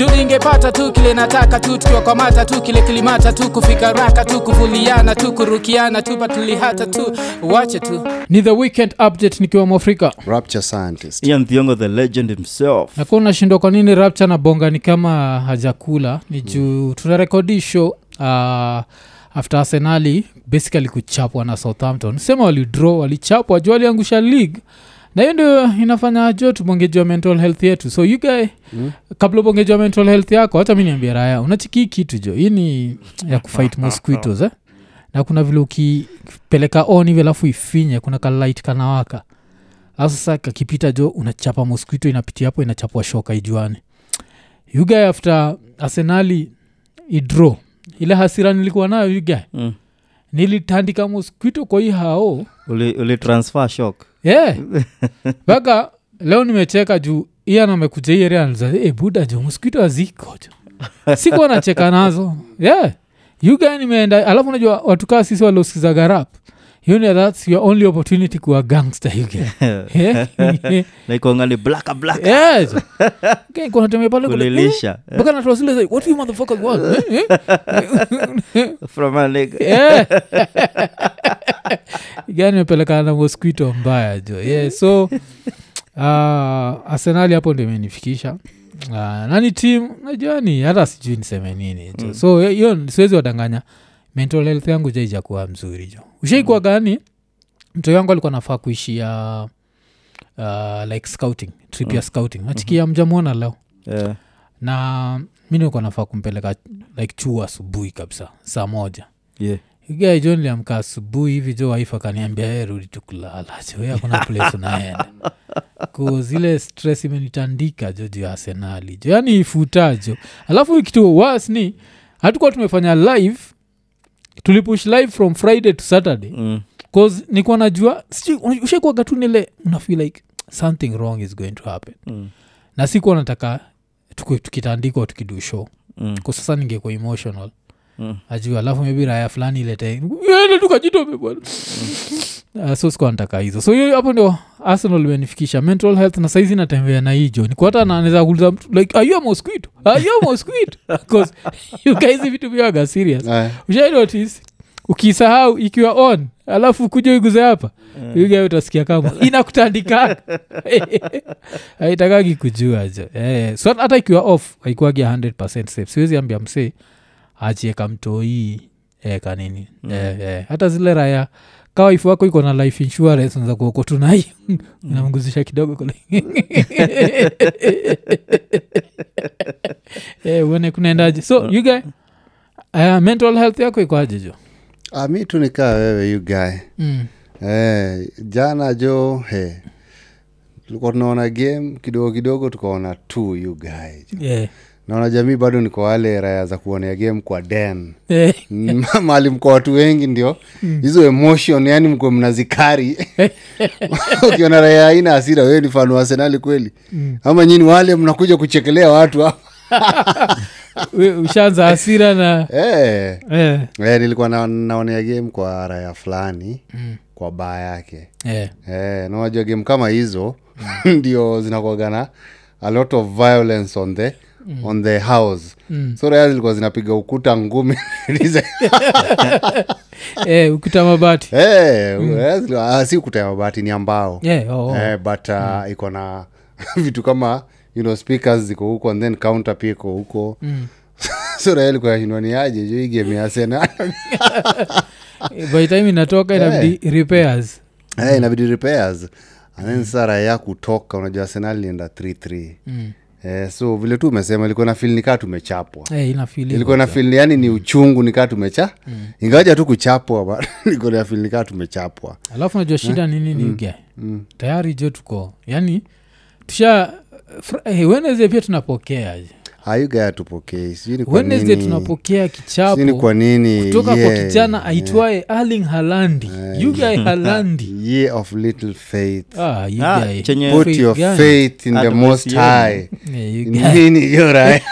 juu ningepata tu kile nataka tu tukiwakwamata tu kile kilimata tu kufika raka tu kuvuliana tu kurukiana tu patulihata tu. Wache tu. Ni the weekend update nikiwa mwafrika. Rapture scientist. Ian thiongo the legend himself. Nakuwa unashindwa kwa nini rapture na bonga ni kama hajakula? Ni juu tunarekodi show uh, after arsenali basically kuchapwa na southampton. Sema walidraw walichapwa. Juu waliangusha league na hiyo ndio inafanya jo tubongejua mental health yetu. So you guy Mm. kabla ubongejua mental health yako hata mi niambia raya unachikii kitu jo. Hii ni ya kufight mosquitos eh? na kuna vile ukipeleka on hivi alafu ifinye kuna kalight kanawaka alafu sasa kakipita jo unachapa mosquito inapitia hapo inachapwa shoka ijuani. You guy after arsenali idro ile hasira nilikuwa nayo you guy. Mm. nilitandika mosquito kwa hii hao. Ulitransfer uli shock yeah. mpaka leo nimecheka juu ian amekuja "Eh, buda jo mosquito aziko jo sikuwa nacheka nazo yeah. yuga nimeenda alafu unajua watukaa sisi waliosikizaga rap hiyo ni thats your only opportunity kuwa gangster you guy yeah. naikongani blaka blaka yes okay, kuna tembea pale kulilisha mpaka natoa zile za, what you motherfuckers want from a nigga. Yeah. gani mepelekana na mosquito mbaya jo. Yeah, so uh, arsenali hapo ndio imenifikisha. Uh, nani tim najua ni hata sijui niseme nini jo. Mm. so hiyo siwezi wadanganya. Mental health yangu jaijakuwa mzuri jo. Ushaikuwa gani? Mto yangu alikuwa nafaa kuishia uh, like scouting trip ya Mm. scouting. Nachikia mjamwona leo. Yeah. na mi nilikuwa nafaa kumpeleka like chuo asubuhi kabisa saa moja. Yeah. Igai jo niliamka asubuhi hivi jo waifu akaniambia "Eh, rudi tukulala jo "Eh, hakuna place unaenda. Ko zile stress imenitandika jo juu ya arsenali jo. Yaani ifuta jo alafu kitu was ni hatukuwa tumefanya live tulipush live from friday to saturday. Mm. cause nikuwa najua sijui, tu nile unafeel like something wrong is going to happen. Mm. na sikuwa nataka tukitandikwa tukidu show. Mm. kwa sasa ningekuwa emotional Mm. ajuu alafu maybe raya fulani ilete "Ende tukajitome bwana. Uh, so sikuwa nataka hizo. So hiyo hapo ndio arsenal imenifikisha. Mental health na saizi natembea na hijo nikuata hata naweza kuuliza mtu like are you a mosquito? Are you a mosquito? Because you guys vitu vyaga serious. Eh, ukisahau ikiwa on alafu kuja iguze hapa yuga utasikia kama inakutandika haitakagi kujua jo eh, so hata ikiwa off aikuagia 100 safe. Siwezi ambia msee achieka mtoii e, kanini Mm. e, e. hata zile raya kawaifu wako iko na life insurance naza kuoko tunai namguzisha kidogo kule e, uone kunaendaje so you guy uh, mental health yako ikoaje jo ah, mi tu nikaa wewe you guy mm. eh, jana jo he tulikuwa tunaona game kidogo kidogo tukaona tu you guy yeah. Naona jamii bado niko wale raya za kuonea game kwa den eh, Mm, mko watu wengi ndio hizo emotion yani mko mnazikari ukiona raya aina asira wewe ni fanu arsenali kweli Mm. ama nyini wale mnakuja kuchekelea watu hapa ushaanza hasira na hey. Hey. Hey, nilikuwa na, naonea game kwa raya fulani mm. kwa baa yake hey. hey, nawajua game kama hizo ndio zinakuagana a lot of violence on the on the house. Mm. so raya zilikuwa zinapiga ukuta ngumi. Eh, ukuta mabati. Eh, mm. zilikuwa- ah, si ukuta ya mabati ni ambao. Yeah, oh, oh. eh, but uh, iko na vitu kama you know, speakers ziko huko and then counter pia iko huko. Mm. so raya ya. Eh, by time inatoka inabidi repairs. Eh, inabidi repairs. And then sasa raya kutoka unajua arsenal ilienda 3 mm. Eh, so vile tu umesema ilikuwa na fil nikaa tumechapwa. Eh, ilikuwa na fil yani ni uchungu nikaa tumecha. Mm. ingawaja tu kuchapwa ilikuwa na fil nikaa tumechapwa. Alafu najua shida nini ni ugae mm. tayari jo tuko? Yani tusha fr- hey, weneze pia tunapokea ni kwa wednesday tunapokea sijui kwa nini? Kutoka kwa kijana aitwaye arling halandi yugae halandi ye of little faith. Ah, you Ah, put your gani? faith in the most high. Nini? Hiyo raya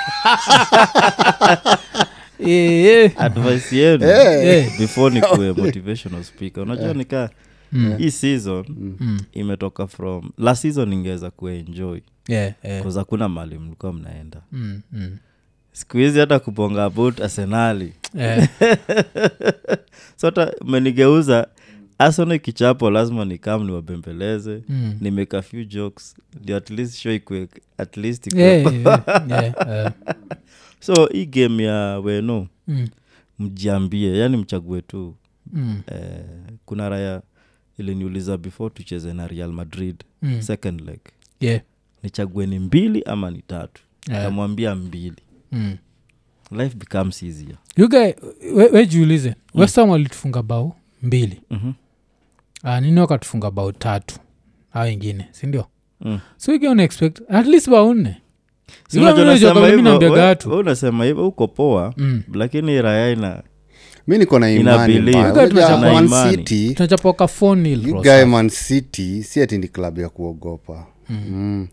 Eh, eh. advice yenu. Eh. before nikuwe motivational speaker. Unajua nikaa Mm. hii season Mm. imetoka from last season ingeweza kuenjoy yeah, yeah. hakuna mali mlikuwa mnaenda Mm, mm. siku hizi hata kuponga about arsenali yeah. so hata menigeuza asona ikichapo lazima nikam niwabembeleze mm. ni make a few jokes ndio at least show ikwe at least ikwe. Yeah, yeah, yeah, uh. so hii game ya weno Mm, mjiambie yani mchague tu mm, eh, kuna raya iliniuliza before tucheze na real madrid mm. second leg Yeah, nichague ni mbili ama ni tatu yeah. kamwambia mbili Mm. life becomes easier You guy, we, we mm. wesam walitufunga bao mbili Mhm. uh, nini wakatufunga bao tatu a wengine sindio Mm. so you expect at least bao nne unasema hivo mimi hivyo, naambiaga we- watu. we unasema hivyo uko poa mm. lakini raya ina mi niko na Ina imani believe. mbaya. You guys Unajua, tunachapa Man. City, tunachapoka fonil you guy Man City si ati ni klabu ya kuogopa mm.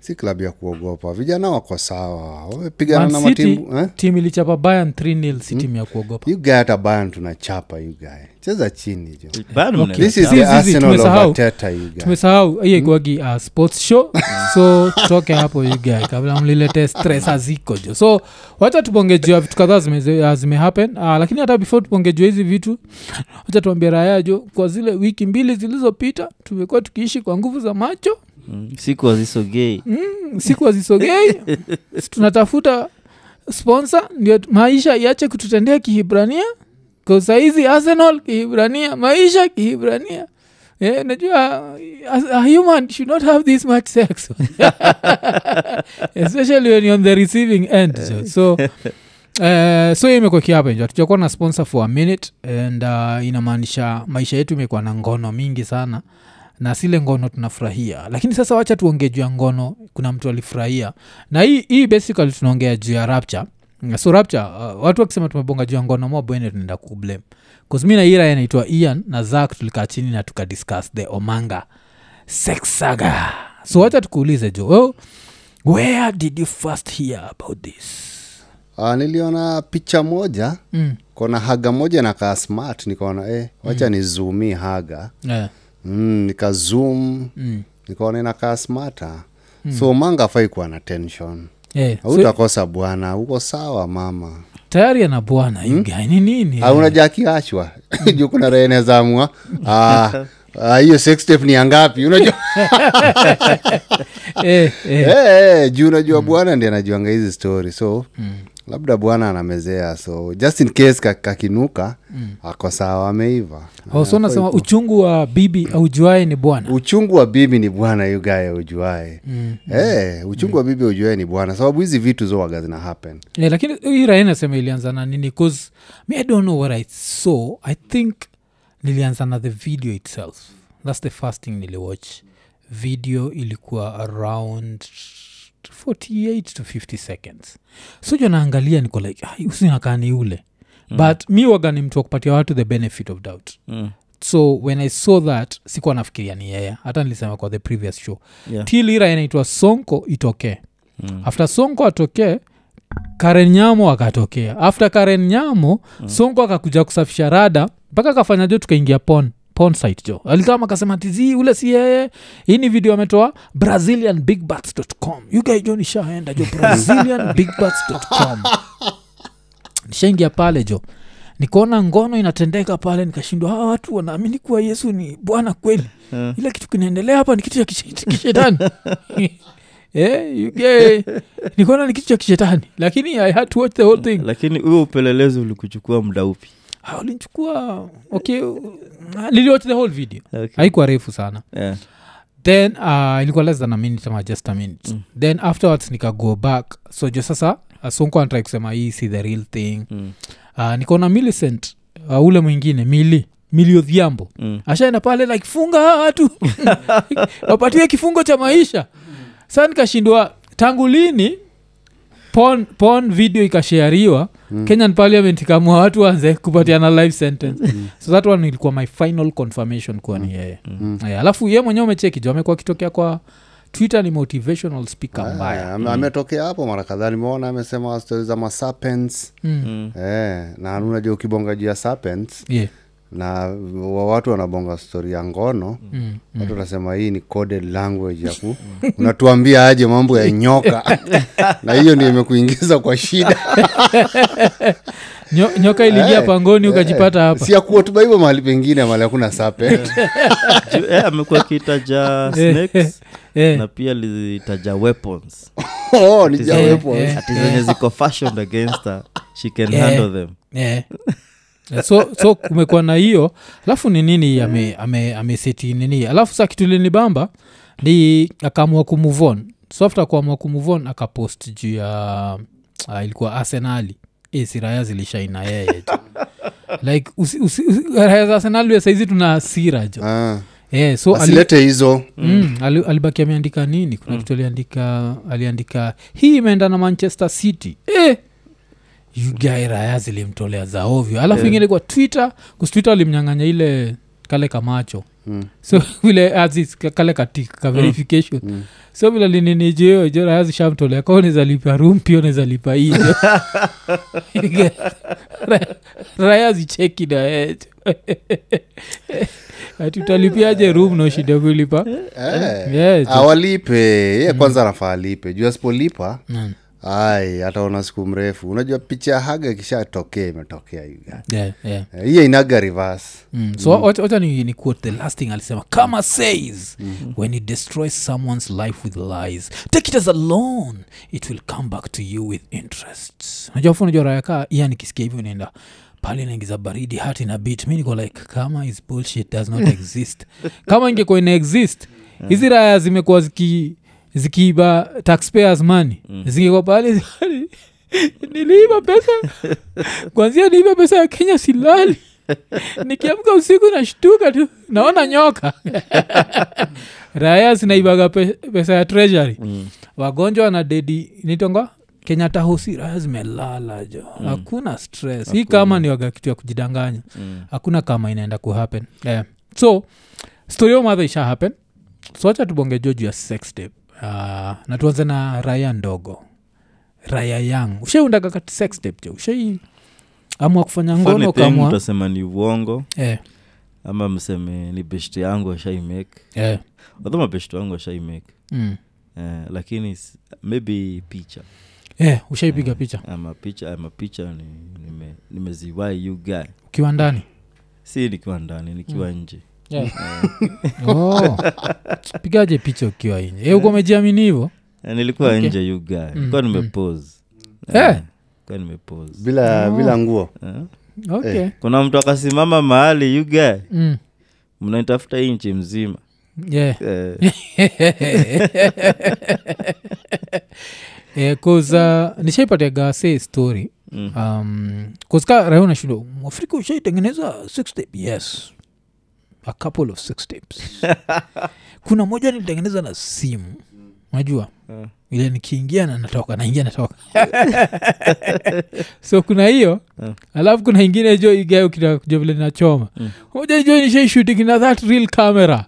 Si klabu ya kuogopa. Vijana wako sawa. Wamepigana na matimu eh? tim ilichapa bayan 3 nil si timu ya kuogopa. Ugae hata bayan tunachapa ugae cheza chini jotumesahau Bayern Okay. this is Zizi, the zizi, arsenal of tumesahau. Arteta, you guy. tumesahau hiyo ikuagi uh, sports show. So tutoke hapo ugae kabla mlilete stress aziko jo. So wacha tubongejua vitu kadhaa zime, uh, zimehappen uh, lakini hata before tubongejua hizi vitu wacha tuambia raya jo. Kwa zile wiki mbili zilizopita tumekuwa tukiishi kwa nguvu za macho Mm, siku hazisogei. Mm, siku hazisogei. Tunatafuta sponsor ndio maisha iache kututendea kihibrania. Kwa saizi arsenal kihibrania maisha kihibrania. Yeah, najua as a human should not have this much sex. Especially when you're on the receiving end. So, so Uh, so imekuwa kiapa njo tujakuwa na sponsor for a minute and uh, inamaanisha maisha yetu imekuwa na ngono mingi sana na sile ngono tunafurahia. Lakini sasa wacha tuongee juu ya ngono kuna mtu alifurahia. Na hii, hii basically tunaongea juu ya rapture. So rapture uh, watu wakisema tumebonga juu ya ngono moa bwene tunaenda kublame. Mi na ira anaitwa ian na zak tulikaa chini na tukadiscuss the omanga. Sexaga so wacha tukuulize jo well, where did you first hear about this? Uh, niliona picha moja. Mm. kona haga moja nakaa smart nikaona eh, wacha ni zumi haga. Yeah. Mm, nika zoom. Mm. nikaona inakaa smata so manga afai kuwa na tension. Yeah. so, bwana. Uko sawa mama. Tayari ana bwana. Hmm? gani nini? Unaja akiachwa juu kuna rene zamwa Ah, ah, hiyo sex tape ni angapi unajua? Eh, eh. Eh, eh, juu unajua bwana ndi anajuanga hizi story so labda bwana anamezea so just in case kakinuka kakinuka ako sawa ameiva. Oh, so nasema uchungu wa bibi aujuae ni bwana? Uchungu wa bibi ni bwana yugaye ujuae mm. hey, uchungu wa bibi aujuae ni bwana sababu hizi vitu zowaga zina happen. Yeah, lakini hii raia nasema ilianza na nini? Bcause mi i don't know what i saw. I think nilianza na the video itself. Thats the first thing niliwatch. Video ilikuwa around 48 to 50 seconds. So jo naangalia niko like "Ai, usinakaa ni ule mm. but mi waga ni mtu wa kupatia watu the benefit of doubt. Mm, so when i saw that sikuwa nafikiria ni yeye. Hata nilisema kwa the previous show. Yeah. tilira inaitwa sonko itokee. Mm. after sonko atokee karen nyamo akatokea. After karen nyamo mm. sonko akakuja kusafisha rada mpaka akafanya jo tukaingia pon pon site jo. Alikama akasema tizi ule si yeye. Hii ni video ametoa brazilian bigbats.com yugajo nishaenda jo brazilian bigbats.com nishaingia pale jo. Nikaona ngono inatendeka pale nikashindwa hawa watu wanaamini kuwa yesu ni bwana kweli? Yeah. ile kitu kinaendelea hapa ni kitu cha kishetani. Yeah, you nikaona ni kitu cha kishetani. Lakini i had to watch the whole thing. Lakini huyo upelelezi ulikuchukua muda upi Ah, ulinichukua okay niliwatch the whole video okay. haikuwa refu sana yeah. then uh, ilikuwa less than a minute ama just a minute Mm. then afterwards nika go back so jo sasa uh, sonko antrai kusema hii si the real thing mm. uh, nikaona millicent uh, ule mwingine mili miliodhiambo Mm. ashaenda pale like funga watu wapatie kifungo cha maisha saa nikashindwa tangu lini pon, pon video ikasheariwa mm. kenyan parliament ikamua watu wanze kupatiana life sentence so that one ilikuwa my final confirmation kuwa ni yeye Mm. Aya, alafu ye mwenyewe umecheki jo amekuwa akitokea kwa twitter ni motivational speaker mbaya Aya, ame- ametokea hapo mara kadhaa nimeona amesema stori za masapens mm. Mm. eh, na unajua ukibonga juu ya yeah. Na watu wanabonga stori ya ngono Mm, watu wanasema hii ni coded language ya ku unatuambia aje mambo ya nyoka. Na hiyo ndio imekuingiza kwa shida. Nyo, nyoka iliingia hey, pangoni ukajipata hapa. si akuotuba hivyo mahali pengine mahali hakuna sapet eh, amekuwa akitaja snakes Eh, na pia litaja weapons. Oh, ni eh, eh. zenye ziko fashioned against her she can yeah. handle them. eh. So so kumekuwa na hiyo. Alafu ni nini ame, ame, nini? Alafu sa kitu linibamba ni akaamua kumuvon so after kuamua kumuvon akapost juu ya uh, ilikuwa arsenali e, siraya zilishaina yeye like usi, usi, usi, raya za arsenali saizi tuna sira jo. Ah. yeah, so asilete hizo. Mm, ali, alibaki ameandika nini? Kuna kitu aliandika aliandika hii imeenda na manchester city. Eh, yugae raya zilimtolea za ovyo alafu Yeah. ingine kwa twitter kustwitter alimnyang'anya ile kale kamacho Mm. so vile azi kale katik ka verification Mm. so vile lininijeo jo raya zishamtolea kao unaweza rumpio rum pia unaweza lipa hii jo. Ra- raya zicheki na yejo ati utalipiaje rum no shida kulipa eh. Yeah, jo. awalipe ye kwanza anafaa alipe juu asipolipa Mm. Ai ataona siku mrefu. Unajua picha ya haga ikishatokea imetokea hiyo Yeah, yeah. Eh, inaga reverse. Mm. so wacha wacha ni, ni quote the last thing alisema. Kama says when you destroy someone's life with lies take it as a loan it will come back to you with interest najua fu najua rayaka iya nikisikia hivyo naenda pale naingiza baridi hati na bit mi niko like kama is bullshit does not exist. Kama ingekuwa ina exist hizi raya zimekuwa ziki zikiiba taxpayers money. Zingekuwa pale niliiba pesa. Kwanzia niiba pesa ya kenya silali. Nikiamka usiku nashtuka tu. Naona nyoka. Raya zinaibaga pe, pesa ya treasury. Mm. wagonjwa na dedi nitonga kenya tahosi raya zimelala jo. Hakuna stress. Hii kama ni waga kitu ya kujidanganya. Mm. hakuna kama inaenda kuhappen yeah. so story madha isha happen. So wacha tubonge juu ya sex tape uh, na tuanze na raya ndogo. Raya yang ushaiundaga kati sex tape jo ushai amua kufanya ngono kamwa ni uongo. Eh, ama mseme ni beshti yangu ashaimake eh, adho mabeshti wangu ashaimake mm. eh, lakini maybe picha. Yeah, ushaipiga picha? ama picha ama picha ni, nime, nimeziwai you guy. Ukiwa ndani? Si nikiwa ndani nikiwa nje yeah. oh. pigaje picha ukiwa nje e, uko umejiamini hivo Eh, nilikuwa Okay. nje uga guy Mm, nilikuwa mm. Eh. nimepose bila Oh. bila nguo okay kuna mtu akasimama mahali uga guy mm. mnaitafuta hii nchi mzima yeah. yeah, cause uh, nishaipatiaga se story mm. um, kuzka rahi nashindo mwafrika ushaitengeneza six tape yes a couple of six tapes. Kuna moja nilitengeneza na simu. Unajua? Uh. ile nikiingia na natoka naingia natoka. So kuna hiyo. Uh. alafu kuna ingine jo igayo vile nachoma Mm. moja jo nishaishooting na that real camera.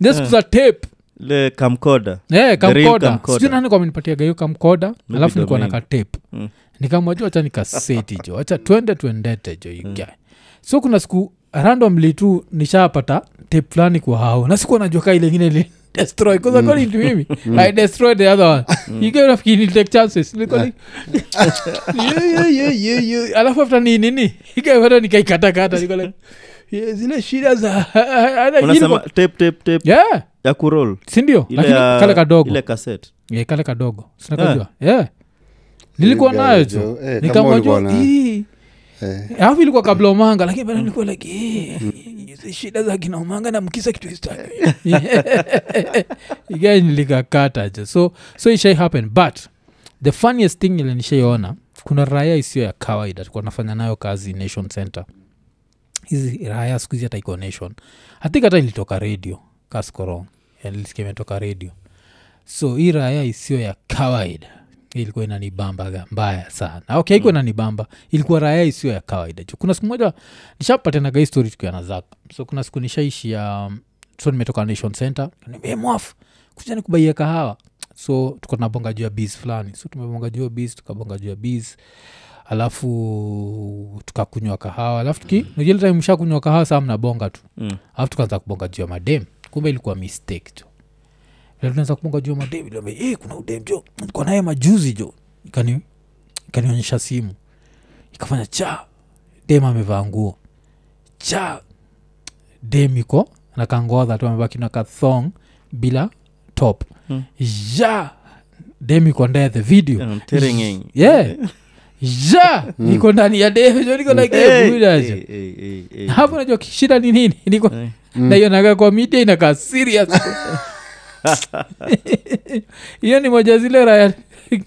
Just uh. za tape. Le kamkoda kamkoda sijui nani kwaminipatiaga hiyo kamkoda alafu nikuwa na katape Mm. nikamwajua hacha nikaseti jo hacha twende tuendete jo yugae so kuna siku randomly tu nishapata tape fulani kwa hao. Na sikuwa najua kaa ile ingine destroy bcause according to mimi. I destroyed the other one. You get nafikiri ni take chances. Like, yeah, yeah, yeah, yeah, yeah. alafu after ni nini? Ikaata nikaikatakata niko like yeah, zile shida za unasema tape tape tape. Yeah. Ya kurol sindio lakini kale kadogo. ile kaset yeah, kale kadogo. Sinakajua yeah. nilikuwa nayo tu. eh, nikamwajua eh. alafu ilikuwa kabla umanga lakini bado nilikuwa like "Eh, hizi shida za kina umanga na mkisa kitu igai nilikakata jo so so ishai happen but the funniest thing ile nishaiona kuna raya isiyo ya kawaida tulikuwa nafanya nayo kazi nation center. Hizi raya siku hizi hata iko nation. Hatik hata ilitoka radio kaskorong. Ilisikia imetoka radio. So hii raya isiyo ya kawaida ilikuwa inanibamba mbaya sana. Okay ikuwa inanibamba. Ilikuwa raya isiyo ya kawaida juu kuna siku moja nishapatanaga hii story tukiwa na zaka so kuna siku nishaishia um, so nimetoka nation center. Nimemwafu mwaf kuja nikubaia kahawa. So tuko tunabonga juu ya bs fulani. So tumebonga juu ya bs tukabonga juu ya bs alafu tukakunywa kahawa. Alafu tuki mm. ile time mshakunywa kahawa saa mnabonga tu. Mm. alafu tukaanza kubonga juu ya madem. Kumbe ilikuwa mistake jo Vile tunaanza juu madevi hey, kuna udem jo kwa naye majuzi jo ikani ikanionyesha simu. Ikafanya cha dem amevaa nguo. Cha dem iko na kangodha tu amebaki na kathong bila top. Hmm. ja dem iko ndee the video. Yeah, ja niko ndani ya niko hapo najua shida ni nini? Niko Eh, naionaga kwa media inakaa serious hiyo ni moja zile raya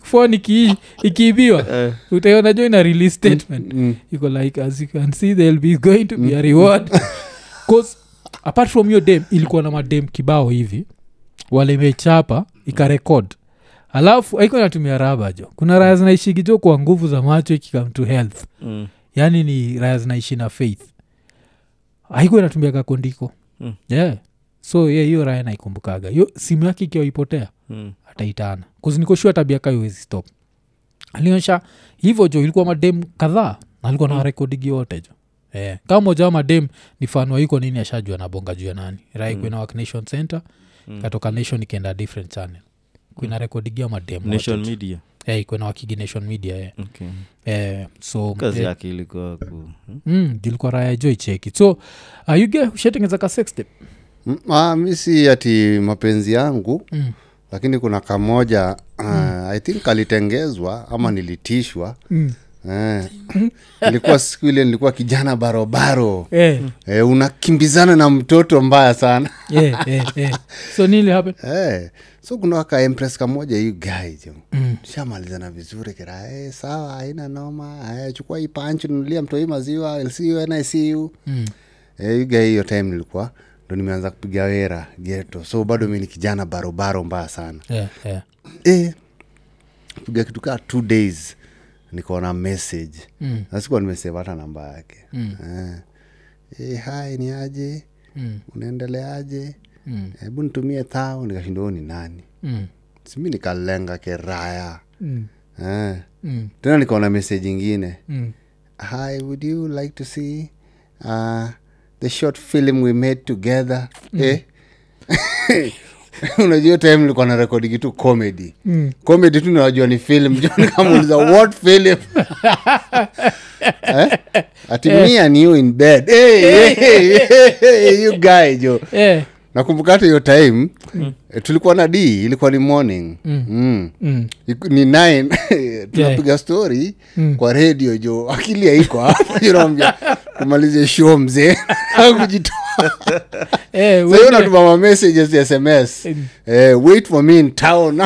phone ikiibiwa. Eh, utaiona jo ina release statement. Mm. iko like as you can see there'll be going to be a reward. Cause apart from your dem ilikuwa na madem kibao hivi. Walimechapa ikarekod alafu aiko natumia raba jo. Kuna raya zinaishiki jo kwa nguvu za macho ikikam to health. Mm, yaani ni raya zinaishi na faith. Aiko inatumia kakondiko Mm. yeah. So ye hiyo raya naikumbukaga hiyo simu yake ikiwa ipotea mm, ataitana kuzinikoshua tabia kayo wezi stop alionyesha hivyo jo ilikuwa madem kadhaa na alikuwa na rekodigi yote jo yeah. kama moja wa madem ni fanwa iko nini ashajua nabonga juu ya nani rai Mm. nation center mm. katoka nation ikienda different channel kuina rekodigia madem wote nation media yeah, ikuina wakigi nation media yeah. okay. yeah. so kazi yeah. yake ilikuwa ku hmm? mm, jilikuwa raya jo icheki so uh, yuge ushatengeza ka sex tape? Mm, ah, mi si ati mapenzi yangu mm. lakini kuna kamoja uh, i think alitengezwa ama nilitishwa mm. eh, siku ile nilikuwa kijana barobaro eh, eh, unakimbizana na mtoto mbaya sana yeah, yeah, yeah. so nili happen eh, so kuna waka empress kamoja hiyu gai mm. shamalizana vizuri kira eh, sawa haina noma eh, chukua hii panchi nunulia mtoi maziwa I'll see you when I see you Mm. eh, hiyo time nilikuwa ndo nimeanza kupiga wera geto so bado mi ni kijana barobaro mbaya sana yeah, yeah. e, piga kitu kaa two days nikaona message Mm. nasikuwa nimeseva hata namba yake Mm. e, eh, hai ni aje Mm. unaendeleaje Mm. nitumie thao nikashinda ni nani Mm. simi nikalenga keraya Mm. eh. Mm. tena nikaona message ingine Mm. hi would you like to see uh, the short film we made together eh? unajua time nilikuwa na rekodi kitu comedy Mm. comedy tu najua ni film nikamuuliza what film eh? ati me and you in bed hey, hey, hey, hey, you guy jo Eh. Nakumbuka hata hiyo time eh, tulikuwa na d ilikuwa ni morning Mm. Mm. Mm. Ni nine tunapiga story Mm. kwa redio jo akili haiko hapa naambia tumalize show mzee kujitoa Eh, sahiyo natuma ma messages sms Mm. eh, wait for me in town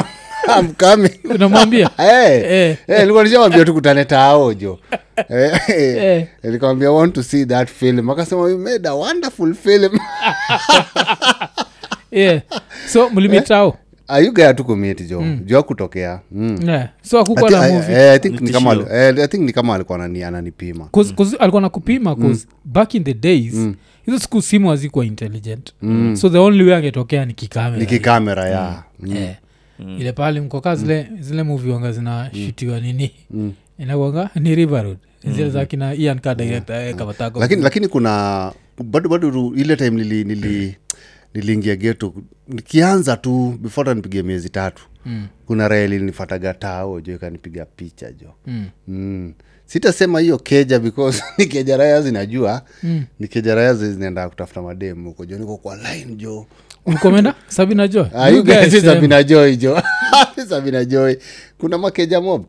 unamwambia? Eh, Eh. eh, nishamwambia tu kutane tao jo Eh, eh, nikamwambia want to see that film. Akasema you made a wonderful film. Yeah. so mlimitao ayugaya tukumiti jo mm. jua kutokea. Mm. yeah. so akukwa na movie? I think Ni ni kama eh, I think ni kama alikuwa anani- ananipima. Cause- cause alikuwa nakupima mm. back in the days hizo siku simu hazikuwa intelligent. So the only way angetokea ni kikamera. Nikikamera ya mm. Eh. ile pale mkoka zile zile movie wanga zinashutiwa nini inakwanga ni river road zile mm. zakina ian ka director eh, kabatako lakini lakini kuna bado bado ile time nili, nili niliingia geto nikianza tu before tanipige miezi tatu Mm. kuna raha ilinifataga tao jo ikanipiga picha jo Mm. mm. sitasema hiyo keja because ni keja raya zinajua Mm. ni keja raya zinaenda kutafuta mademu huko jo niko kwa line jo ulikomenda sabina jo Ah, you guys, si sabina joy jo. Si sabina joy kuna makeja mob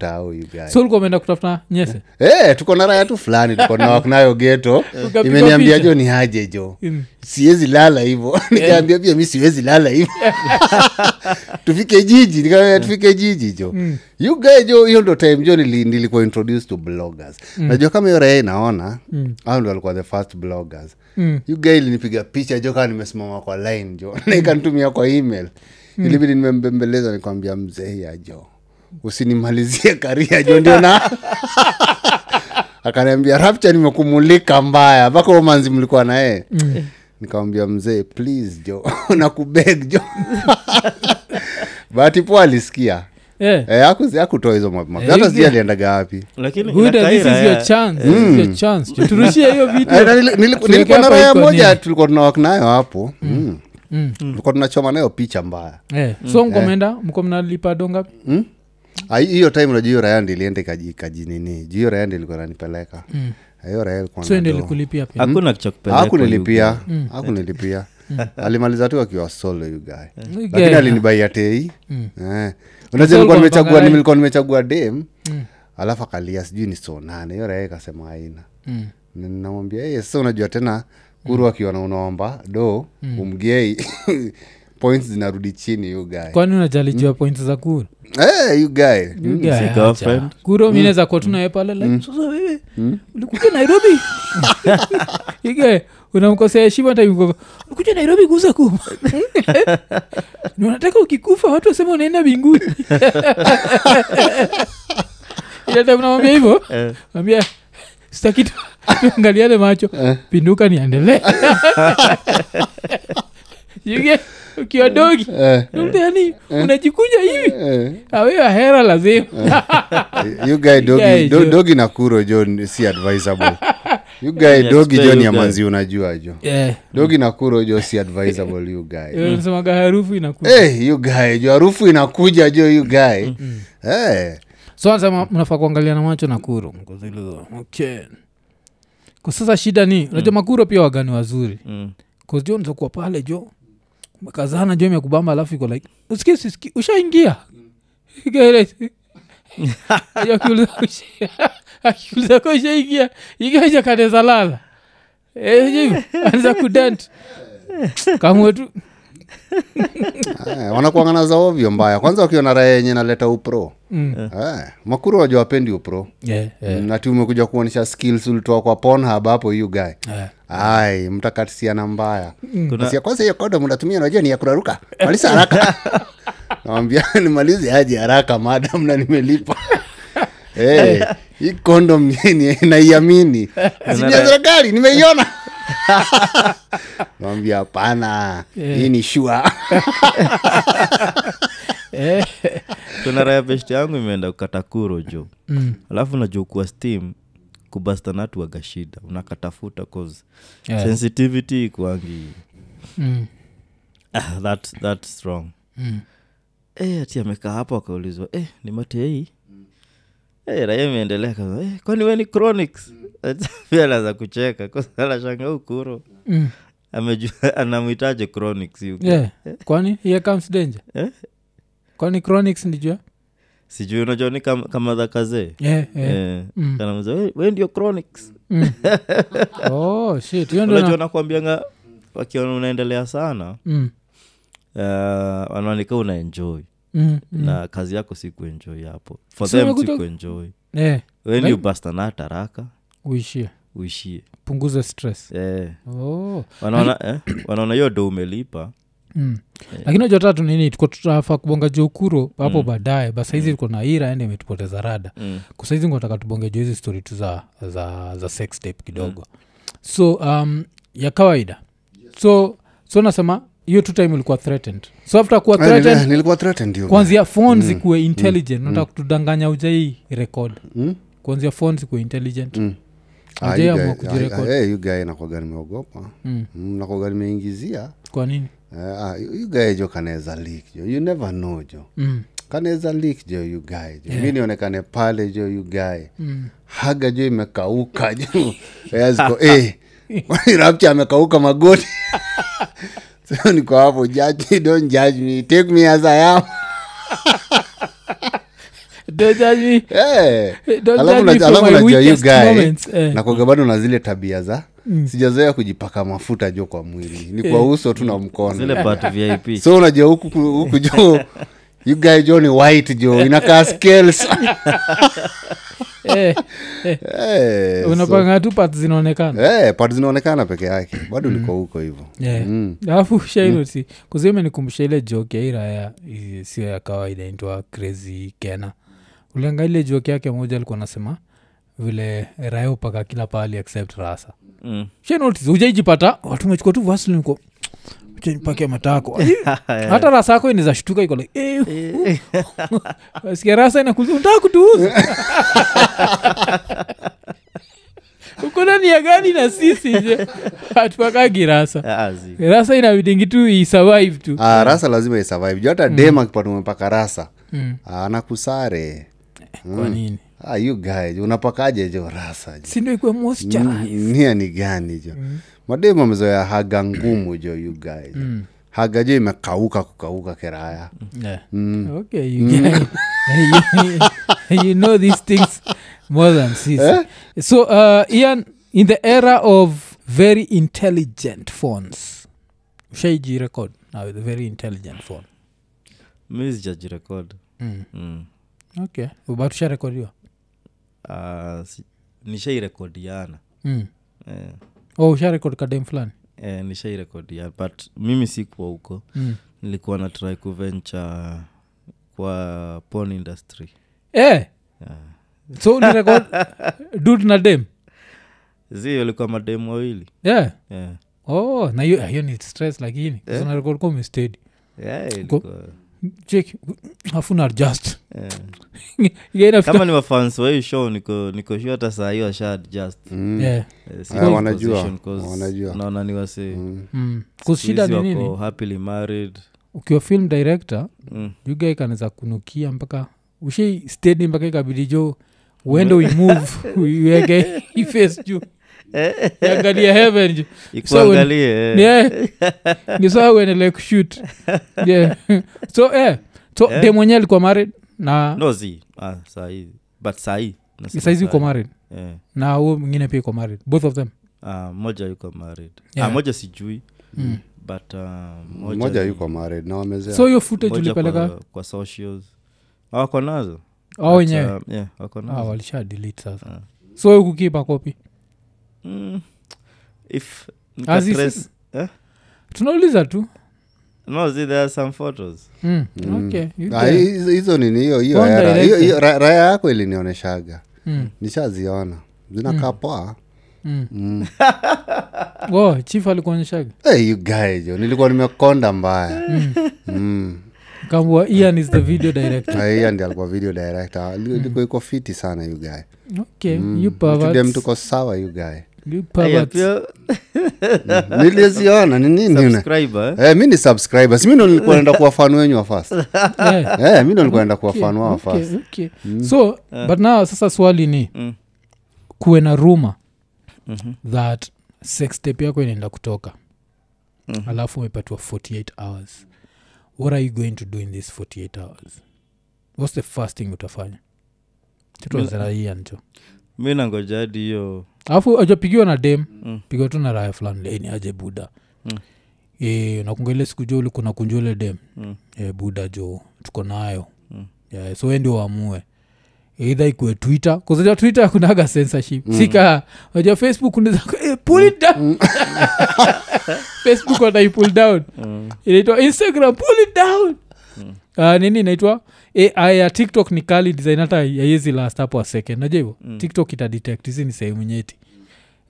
so ulikomenda kutafuta nyese? Hey, tuko na raya tu fulani tuko geto imeniambia jo ni aje jo? Mm. siwezi lala hivo. Nikaambia pia mi siwezi lala hivo. Tufike jiji nikaambia tufike jiji jo. You guy jo hiyo ndo time jo nili, nilikuwa introduced to bloggers. Najua kama hiyo raya inaona Mm. au ndo walikuwa the first bloggers. Mm. you ilinipiga picha jo kaa nimesimama kwa line jo. Na ikanitumia kwa email. Ilibidi nimembembeleza nikwambia mzee ya jo usinimalizie karia jo ndio na akaniambia rapcha nimekumulika mbaya mpaka umanzi mlikuwa naye Mm. nikamwambia mzee please jo nakubeg jo bahati poa alisikia Eh. Eh, hakutoa hizo map. Eh, hata sijui aliendaga wapi lakini Good, inakaa this is ira your ya- chance. This is your chance. turushie hiyo Eh, na nilikuwa na raya moja tulikuwa tunawak nayo hapo Mm. Mm. tulikuwa tunachoma nayo picha mbaya Eh, so mkomenda mko mnalipa dongapi Mm? Ah, hi- hiyo time unajua hiyo raya ndi ilienda ikaji- ikajinini juu hiyo raya ndi ilikuwa nanipeleka hiyo raya ilikuwa so na ndio do. likulipia pia. Hakuna kichakupeleka hakunilipia. hakunilipia. Alimaliza tu akiwa solo you guy. Lakini alinibaia tei Mm. Eh. Unajua nilikuwa nimechagua nilikuwa nimechagua dem. Mm. alafu akalia sijui ni sonane hiyo raya ikasema haina. Mm. namwambia hey, sasa unajua tena kuru akiona unaomba do umgei points zinarudi chini you guy. Kwani unajalijua point za kura? Hey, you guy. Girlfriend. kuro mi naweza kuwa tunaye pale like, sasa wewe ulikuja nairobi? Ige unamkosea heshima taimkoko ulikuja nairobi kuuza kuma Ni unataka ukikufa watu wasema unaenda binguni ilatamnamwambia hivyo Eh. ambia sitaki tu- macho. Pinduka niendelee. Yuge, ukiwa dogi Eh, yani unajikunja hivi. Eh. awewa hera lazima you guy dogi, Guy, do, jo. dogi na kuro jo si advisable. You guy dogi jo ni ya manzi unajua jo. Yeah. dogi na kuro jo si advisable you guy. Eh, unasemaga harufu inakuja. Hey, you guy jo harufu inakuja jo you guy. Hey. so anasema mnafaa kuangalia na macho na kuro okay. kwa sasa shida ni unajua makuro pia wagani wazuri. Mm. jo nzakuwa pale jo umekazana jo kubamba alafu iko like usikie sisiki ushaingia. Aja akiuliza ka ushaingia? Igaja kaneza lala. Eh, anza tu Eh, wanakuangana za ovyo mbaya. Kwanza wakiona raya yenye naleta upro. Mm. eh, makuru wajua wapendi upro. Yeah, yeah, nati umekuja kuonyesha skills ulitoa kwa ponhab hapo hiyu gae yeah. ai mtakatisiana mbaya. Kuna- Kasia, kwanza hiyo kodo mnatumia najua ni ya kuraruka. Malisa haraka. Nawambia nimalize aje haraka madam na nimelipa hey, hii kondom naiamini. Sini ya serikali nimeiona. Nawambia hapana hii ni shua. Eh, kuna raya best yangu imeenda kukata kuro jo mm, alafu najua kuwa steam kubastanatu waga shida. Unakatafuta cause yeah, sensitivity ikwangi mm, ah, that, that's strong mm. Eh, ati amekaa hapo akaulizwa eh, ni matei Eh, raia imeendelea kama hey, kwani weni chronics pia anaza kucheka. Anashanga ukuro Mm. amejua anamwitaje chronics yuko. Yeah. kwani? Here comes danger? Eh? kwani chronics ndijua? Sijui unajua ni kama, kama dha kazee? Yeah, yeah. Eh, Mm. kanamuza, "We- we ndio chronics Mm. oh shit. Unajua na- nakwambianga wakiona unaendelea sana Mm, uh, wanaonika una enjoy mm, mm. na kazi yako si kuenjoi hapo for So them si kuenjoy Eh, when Like- ubastanat haraka uishie uishie punguze stress eh. oh. wanaona eh? wanaona hiyo do umelipa mm. lakini najua tatu nini tuko kubonga joukuro hapo mm. baadaye ba saizi tuko na ira ende imetupoteza rada mm. kusaizi nataka tubonge jo hizi stori tu za, za, za sex tape kidogo so um, ya kawaida so so nasema hiyo tu time ilikuwa threatened. So after kuwa threatened nilikuwa threatened kwanzia phone zikuwe intelligent. Nataka kutudanganya ujai record. Mm? kwanzia phone zikuwe intelligent. Mm. Ah, ah, eh, nakwaga nimeogopa mm. Mm, nakwaga nimeingizia kwa nini? Eh, ah, jo kanaweza leak jo. You never know jo. Mm. kanaweza lik jo ugae jo. Yeah. mi nionekane pale jo ugae Mm. haga jo imekauka jo. Yaziko eh, rapcha amekauka magoti so niko hapo judge don't judge me take me as I am Don't judge me. Eh. Eh. nakoga bado na zile tabia za sijazoea kujipaka mafuta jo kwa mwili ni kwa uso tu na mkono zile part vip so unajua huku huku jo you guy jo ni white jo inakaa scales Eh, eh, Eh, so- unapanga tu pat zinaonekana? Eh, part zinaonekana peke yake. Bado niko huko hivo. Mm. alafu shairoti kuzimenikumbusha ile joke ya iraya sio ya kawaida intwa crazy kena ulianga ile joke yake moja alikuwa nasema vile raya upaka kila pahali except rasa. Mm. shenotis ujaijipata watu mechukua tu vaseline chenipake matako hata rasa yako inaweza shtuka iko like eh, wasikia rasa inakuza unataka kutuuza? Uko gani na sisi je? Rasa. Ah, rasa inabidingi tu isurvive tu. Ah, rasa lazima isurvive juu hata dem akipata umepaka rasa Mm. ah, anakusare kwa nini? Ah, you guy unapakaje jo rasa? Ikuwe moisture? Mm, nia ni gani jo mademu amezoea haga ngumu jo you guys mm. haga jo imekauka kukauka kiraya Yeah. Okay, you, get- you, you know these things more than sis. So, uh, Ian, in the era of very intelligent phones, ushaiji record now with a very intelligent phone. mi sijajirekod Mm. mm. Okay, but usha rekodiwa uh, si, nishairekodiana mm. eh, oh, kadem fulani eh, nishairekodiana but mimi sikuwa huko mm. nilikuwa na try kuventure kwa porn industry eh, yeah. so ni record dud na dem zi walikuwa mademu wawili yeah. yeah. oh na hiyo hiyo ni stress lakini like yeah. narekod kwa umestedi Yeah, ilikuwa, hafuna afuna adjust kama ni wafans wa hii show niko niko sure hata saa hiyo asha adjust mm. yeah. Eh, si Ah, kwa wanajua, position 'cause wanajua. naona ni wase Mm. mm. kushida ni wako nini happily married ukiwa film director mm. juga ikanaweza kunukia mpaka ushei stedi mpaka ikabidi jo uende uimove uiweke ifes juu iangalia heaven ikuangalie. Yeah. ni saa uendelee kushut yeah. so eh, so Eh. de mwenye alikuwa married na no zi. Ah, sahii but nasema saizi uko sahi. married. Eh. na huo mwingine pia iko married. Both of them. Uh, moja yuko married. Yeah. ah, moja sijui. Mm. but uh, moja moja yuko married na wamezea. So hiyo footage ulipeleka? kwa, kwa socials. Ah, wako nazo. Au wenyewe? yeah, wako ah, walisha delete sasa. Uh. so ukukipa kopi mm. if As is- nikatrace- eh? tunauliza tu no see there are some photos mm. Mm. okay. you Ah, hizo hizo nini hiyo hiyo ra- raya yako ilinioneshaga mm. nishaziona zinakaa poa Mm. mm. oh, chief alikuonyeshaga hey, you guys, yo, nilikuwa nimekonda mbaya mm. mm. kambua ian is the video director Ah, hiyo ndi alikuwa video director Li- ilikuwa iko fiti sana you guy okay Mm. you perverts tuko sawa you guy pia niliziona ni nini eh? Eh, mi ni subscribe si mi ndo nilikuwa naenda kuwa fan wenyu wa fast yeah. eh, mi nilikuwa naenda kuwa Okay, fan wao wa okay, fast okay. so but now sasa swali ni Mm. kuwe na ruma Mhm. that sextep yako inaenda kutoka. Mhm. alafu umepatiwa 48 hours. What are you going to do in this 48 hours? What's the first thing utafanya? Tutazaraiancho mi nangoja hadi hiyo. Alafu ajapigiwa na dem. Mm. pigiwa tu na raya fulani leni aje buda Mm. e, nakunga ile siku jo ulikuna kunja ule dem. Mm. e, buda jo tuko nayo. Mm. yeah, so wendi waamue eidha ikue twitter kuzaja twitter kunaga censorship. Mm. sika waja facebook unaweza ku- eh, pull it down. Facebook wanaipull down. Mm. inaitwa instagram pull it down. Uh, nini inaitwa ai ya tiktok ni kali design hata yaiezi last hapo a second najua hivo Mm. tiktok itadetect hizi ni sehemu nyeti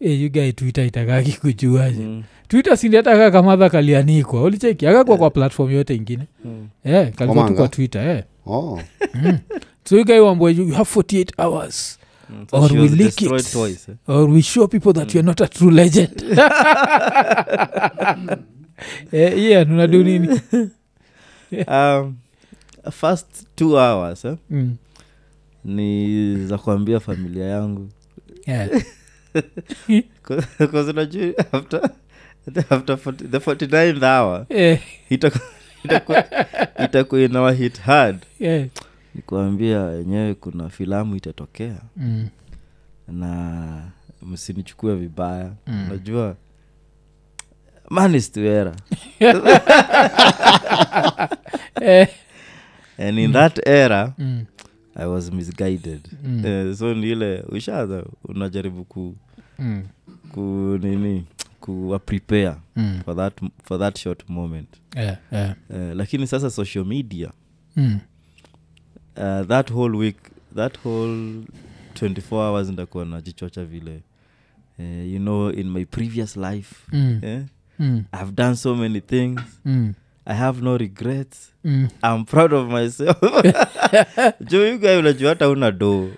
e, yugae twitter itakaki kujuaje Mm. twitter sindi hata kaa kamadha kalianikwa ulicheki akakwa kwa platform yote ingine Mm. yeah, kalikuwa tu kwa twitter yeah. oh. so you guy wambwe you have 48 hours Mm. So Or we leak it. toys, eh? or we show people that you're not a true legend eh, yeah unadu nini um, first two hours eh? mm. ni za kuambia familia yangu yeah. Unajua after, after 40, the 49th hour eh, itakuwa itaku- itakuwa inawa hit hard yeah. nikuambia wenyewe kuna filamu itatokea mm. na msinichukue vibaya Mm. unajua manistuera and in that era mm. i was misguided Mm. uh, so niile ushaza unajaribu ku, Mm. ku nini kuwa prepare Mm. for that, for that short moment Yeah, yeah. Uh, lakini sasa social media Mm. uh, that whole week that whole 24 hours ndakuwa najichocha vile uh, you know in my previous life Mm. eh? Mm. i've done so many things Mm. i have no regrets Mm. i'm proud of myself juu you guy unajua hata una do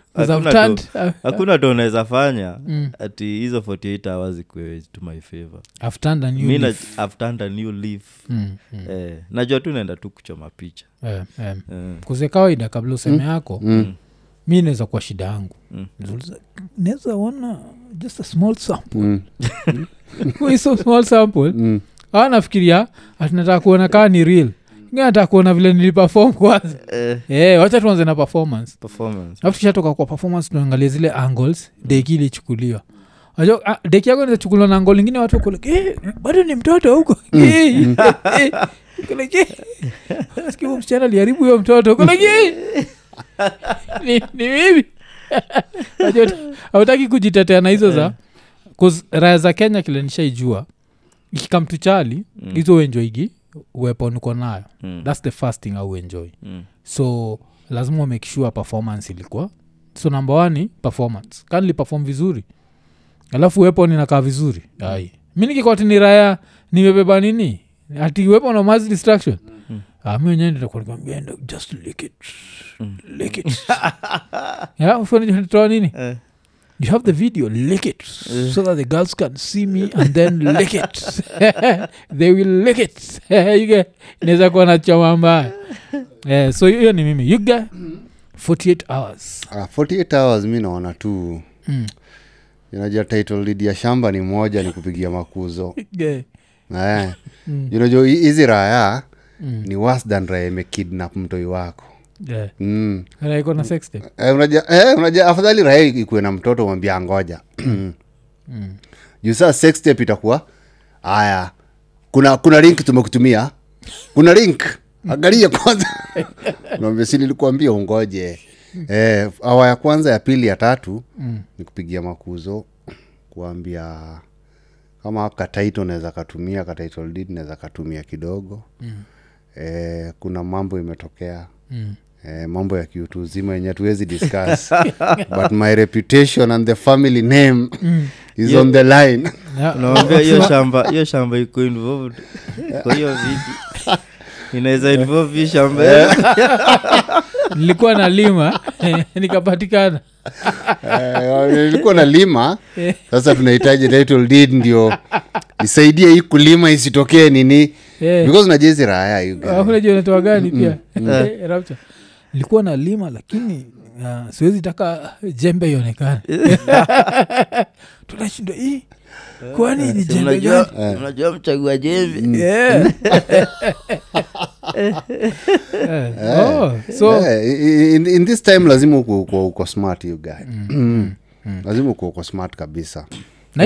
hakuna do unaweza fanya Mm. ati hizo 48 hours ikuwe to my favor I've turned a new mi leaf. i've turned a new leaf Mm. Mm. eh, najua tu naenda tu kuchoma picha Eh, eh. eh. kuze kawaida kabla useme yako Mm. mi naweza kuwa shida yangu Mm. naweza ona just a small sample Mm. So small sample Mm. awa nafikiria atinataka kuona kaa ni real Nataka kuona vile nilipefom kwanza. Eh, yeah, wacha tuanze na performance. Performance. Alafu tushatoka kwa performance tunaangalia zile angles deki ilichukuliwa. Ah, deki yako nachukuliwa na angol ingine watu wako eh, bado ni mtoto huko. Eh, eh, like, eh, huyo msichana aliharibu huyo mtoto. Eh, ni, ni mimi. Autaki kujitetea na hizo za raya za kenya kile nishaijua ikikamtu chali Mm. hizo uenjoigi weapon uko nayo. Mm. thats the first thing au enjoy. Mm. so lazima umake sure performance ilikuwa. So number one ni performance. Kanli perform vizuri. Alafu weapon inakaa vizuri. Ai. Mi nikikoti ni raya nimebeba nini? Ati weapon of mass distraction Mm. Ah, mi wenyewe nitakuwa just lick it. Mm. lick it. Yeah nini? Eh, you have the video lick it so that the girls can see me and then lick it they will lick it inaweza kuwa na choma mbaya Eh, so hiyo ni mimi Yuga 48 hours Uh, 48 hours mi naona tu mm. unajua title lead ya shamba ni moja ni kupigia makuzo yeah. eh. Mm. unajua hi- hizi raya Mm. ni worse than raya imekidnap mtoi wako Yeah. mm. Na na sex tape. eh, unajua, eh, unajua afadhali raya ikuwe na mtoto mwambia ngoja Mm. juu saa itakuwa haya kuna kuna link tumekutumia kuna link angalia kwanza naambia si nilikuambia ungoje eh, awa ya kwanza ya pili ya tatu Mm. ni kupigia makuzo kuambia kama kataito naweza katumia katitle naweza katumia kidogo Mm. eh, kuna mambo imetokea Mm. Eh, mambo ya kiutu uzima yenye hatuwezi discuss but my reputation and the family name is Yeah. on the line Yeah. hiyo shamba hiyo shamba iko involved kwa hiyo vidi inaweza involve hii shamba nilikuwa na lima nikapatikana Eh, ilikuwa na lima sasa tunahitaji title deed ndio isaidie hii kulima isitokee nini yeah. because najezi raya unajua natoa gani pia mm. Rapture. Nilikuwa na lima lakini uh, siwezi taka jembe ionekane. Tunashindwa hii kwani ni jembe gani? mnajua mchagua jembe? Yeah. Eh, oh, so Eh, in, in this time lazima uko, uko, smart you guy. Mm. lazima uko, uko smart kabisa.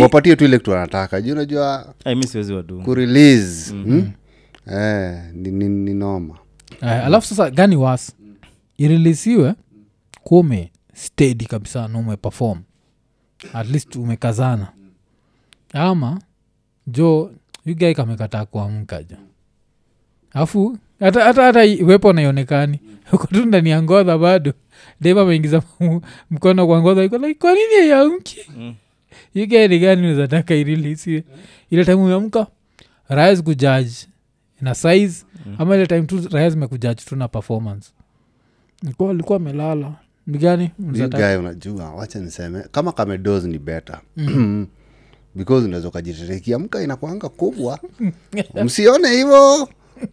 Wapatie tu ile kitu anataka. Juu unajua siwezi wadunga. kurelease mm. eh, ni, ni, ni noma. Eh, alafu sasa gani was irilisiwe kume stedi kabisa na umepefom at least umekazana. Ama jo yugai kamekataa kuamka jo. Afu hata hata hata i- wepo naionekani uko tu ndani ya ngodha bado. Deva ameingiza mkono kwa ngodha iko like kwanini aiamki Mm. gani unazataka irilisiwe ile time umeamka raya zikujaji na size ama ile time tu raya zimekujaji tu na performance likuwa alikuwa amelala ni gani unajua wacha niseme kama kamedos ni better. Because unaweza ukajiterekia mka inakwanga kubwa. Msione hivo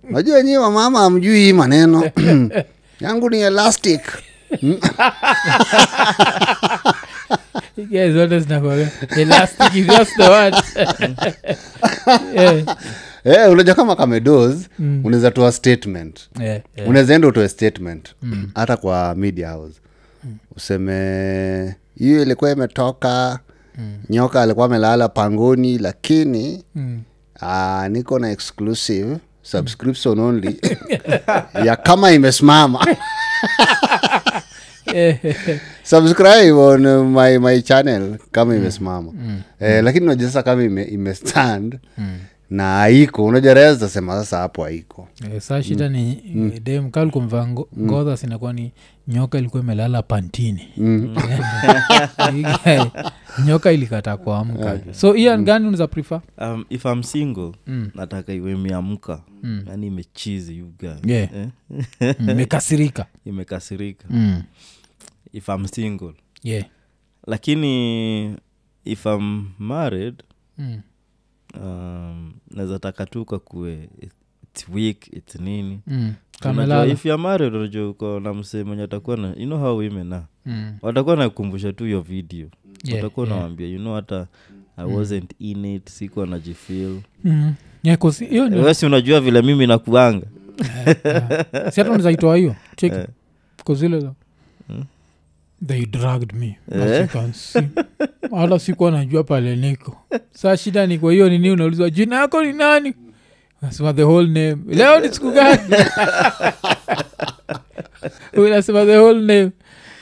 najua nyi wamama amjui hii maneno. Yangu ni elastic. Zote zinakuwaga elastic is just the word. Yeah, eh, unajua kama kamedos Mm. unaweza toa statement. Yeah, yeah. unaweza enda utoe statement. Hata kwa media house. Useme hiyo ilikuwa imetoka nyoka alikuwa amelala pangoni lakini Mm. Ah, niko na exclusive subscription only ya kama imesimama. Eh, subscribe on uh, my, my channel kama imesimama. Eh, lakini unajua sasa kama ime, imestand na haiko unajua zitasema sasa hapo haiko e, saa shida ni dem kalkumvaa ngodha sinakuwa ni nyoka ilikuwa imelala pantini nyoka ilikata kuamka so ian gani unaza prefer um, if i'm single Mm. nataka iwe imeamka Mm. yani imechizi you. Yeah. eh? Mm, imekasirika imekasirika mm. if i'm single yeah. lakini if i'm married mm. Um, naweza taka tu kakue its week its nini Mm. Unajua, if you're married unajua uko na msee mwenye atakuwa na you know how women na mm. watakuwa nakumbusha tu hiyo video Yeah, watakuwa yeah. nawambia you know hata i wasn't in it sikuwa najifil Mm. Yeah, wesi unajua vile mimi nakuanga Yeah. si hata nizaitoa hiyo cheki yeah. kozile Mm. They dragged me. Eh. As you can see. hata sikuwa najua pale niko. Saa shida ni kwa hiyo nini? Unaulizwa jina yako ni nani? Nasema the whole name. Leo ni siku gani? Unasema the whole name.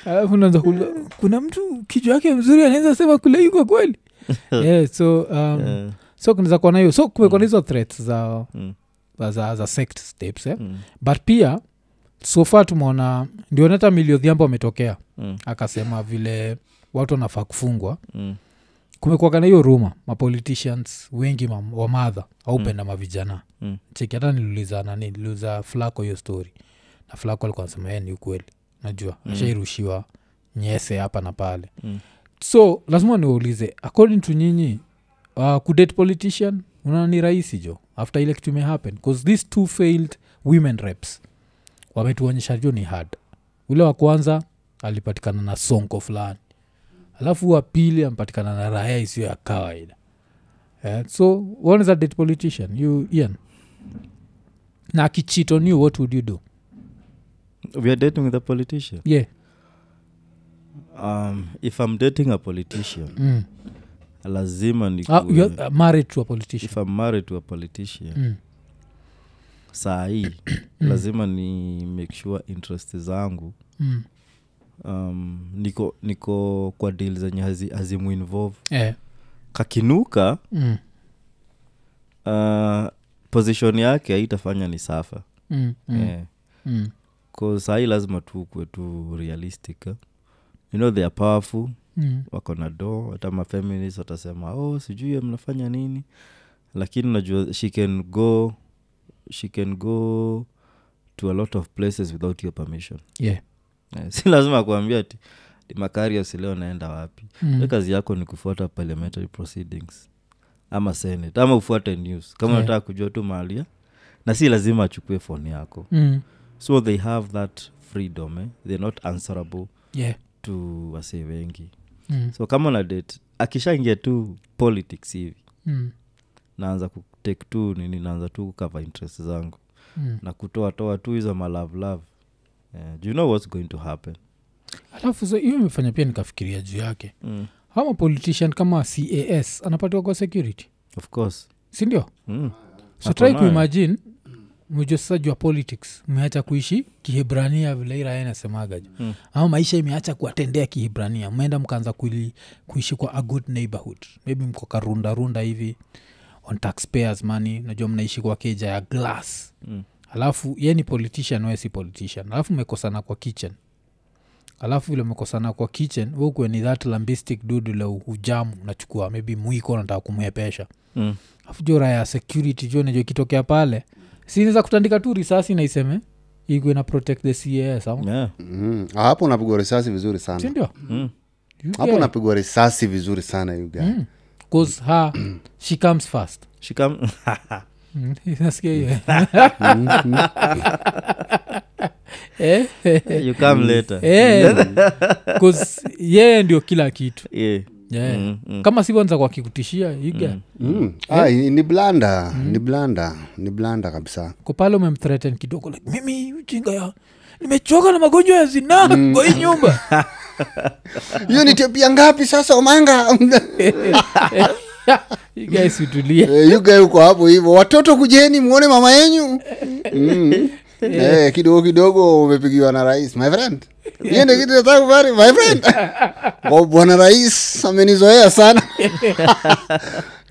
Alafu unaanza kuuliza kuna mtu kichwa yake mzuri anaweza sema kule yuko kweli? Yeah, so um, yeah. so kunaweza kuwa na hiyo. So kumekuwa na hizo threats za, mm, za, za sect steps eh? mm, but pia so far tumeona ndio nata miliodhiambo ametokea. Mm, akasema vile watu wanafaa kufungwa. Mm, kumekuaga na hiyo ruma mapoliticians wengi ma, wa madha aupenda mavijana mm. cheki hata niliuliza nani niliuliza flako hiyo story. Na flako alikuwa nasema yeye ni ukweli. Najua Mm. ashairushiwa nyese hapa na pale. Mm. so lazima niwaulize according to nyinyi uh, kudate politician unaona ni rahisi jo after ile kitu imehappen bcause these two failed women reps wametuonyesha jo ni hard ule wa kwanza alipatikana na sonko fulani. Alafu wa pili amepatikana na raya isiyo ya kawaida. Yeah, so one is a date politician? You ian? Na akichit on you what would you do? We are dating with a politician? Yeah. Um, if i'm dating a politician mm. lazima ni ah, uh, married to a politician. If i'm married to a politician mm. Saa hii lazima ni make sure interest zangu Mm. um, niko niko kwa deal zenye hazi- hazimuinvolve Eh. kakinuka Mm. uh, position yake haitafanya ni safa Mm. Mm. Yeah. Mm. Cause sahii lazima tu kwe tu realistic eh. you know they are powerful Mm. wako na do hata mafeminist watasema oh sijui mnafanya nini lakini unajua she can go she can go to a lot of places without your permission Yeah. eh, si lazima kuambia ti makarios leo naenda wapi Mm. kazi yako ni kufuata parliamentary proceedings ama senate ama ufuate news kama Yeah. kujua tu malia na si lazima achukue foni yako Mm. so they have that freedom eh? they're not answerable Yeah. to wasee wengi Mm. so kama na date akishaingia tu politics hivi Mm. naanza kutake tu nini naanza tu kukava interest zangu. Mm. na kutoa toa tu hizo malavelav yeah. do you know what's going to happen? Alafu so hiyo imefanya pia nikafikiria juu yake. Mm. ama politician kama cas anapatiwa kwa security? Of course. Sindio mm. so Ako try kuimagine sasa jua politics mmeacha kuishi kihibrania vile iraya inasemaga Mm. ama maisha imeacha kuwatendea kihibrania. Mmeenda mkaanza kuishi kwa a good neighborhood. Maybe mko karundarunda hivi on taxpayers money najua mnaishi kwa keja ya glass Mm. alafu ye ni politician we si politician alafu mmekosana kwa kitchen alafu vile umekosana kwa kitchen wukwe ni that lambistic dudu ujamu unachukua maybe mwiko nataka kumwepesha Mm. afu jo raya security jo najo ikitokea pale sinaweza kutandika tu risasi naiseme ikwe na protect the cas Yeah. mm. hapo unapigwa risasi vizuri sana sindio Mm. Hapo unapigwa risasi vizuri sana you. Mm. 'Cause her she comes first She come Mm, nasikia hiyo Eh, you come later. Eh, yeye ndio kila kitu. Yeah. yeah. Mm, mm. kama sivonza kwa kikutishia iga Mm. Ah, ni blanda ni blanda ni blanda kabisa. Ko pale umemthreaten kidogo like, mimi ujinga ya nimechoka na magonjwa ya zinaa kwa hii nyumba hiyo ni tepia ngapi sasa omanga? You guys utulie. Eh, uko hapo hivyo. Watoto kujeni mwone mama yenyu. Mm. Eh, kidogo kidogo umepigiwa na rais my friend. Hiyo ndio kitu nataka kufanya, my friend. Kwa bwana rais amenizoea sana.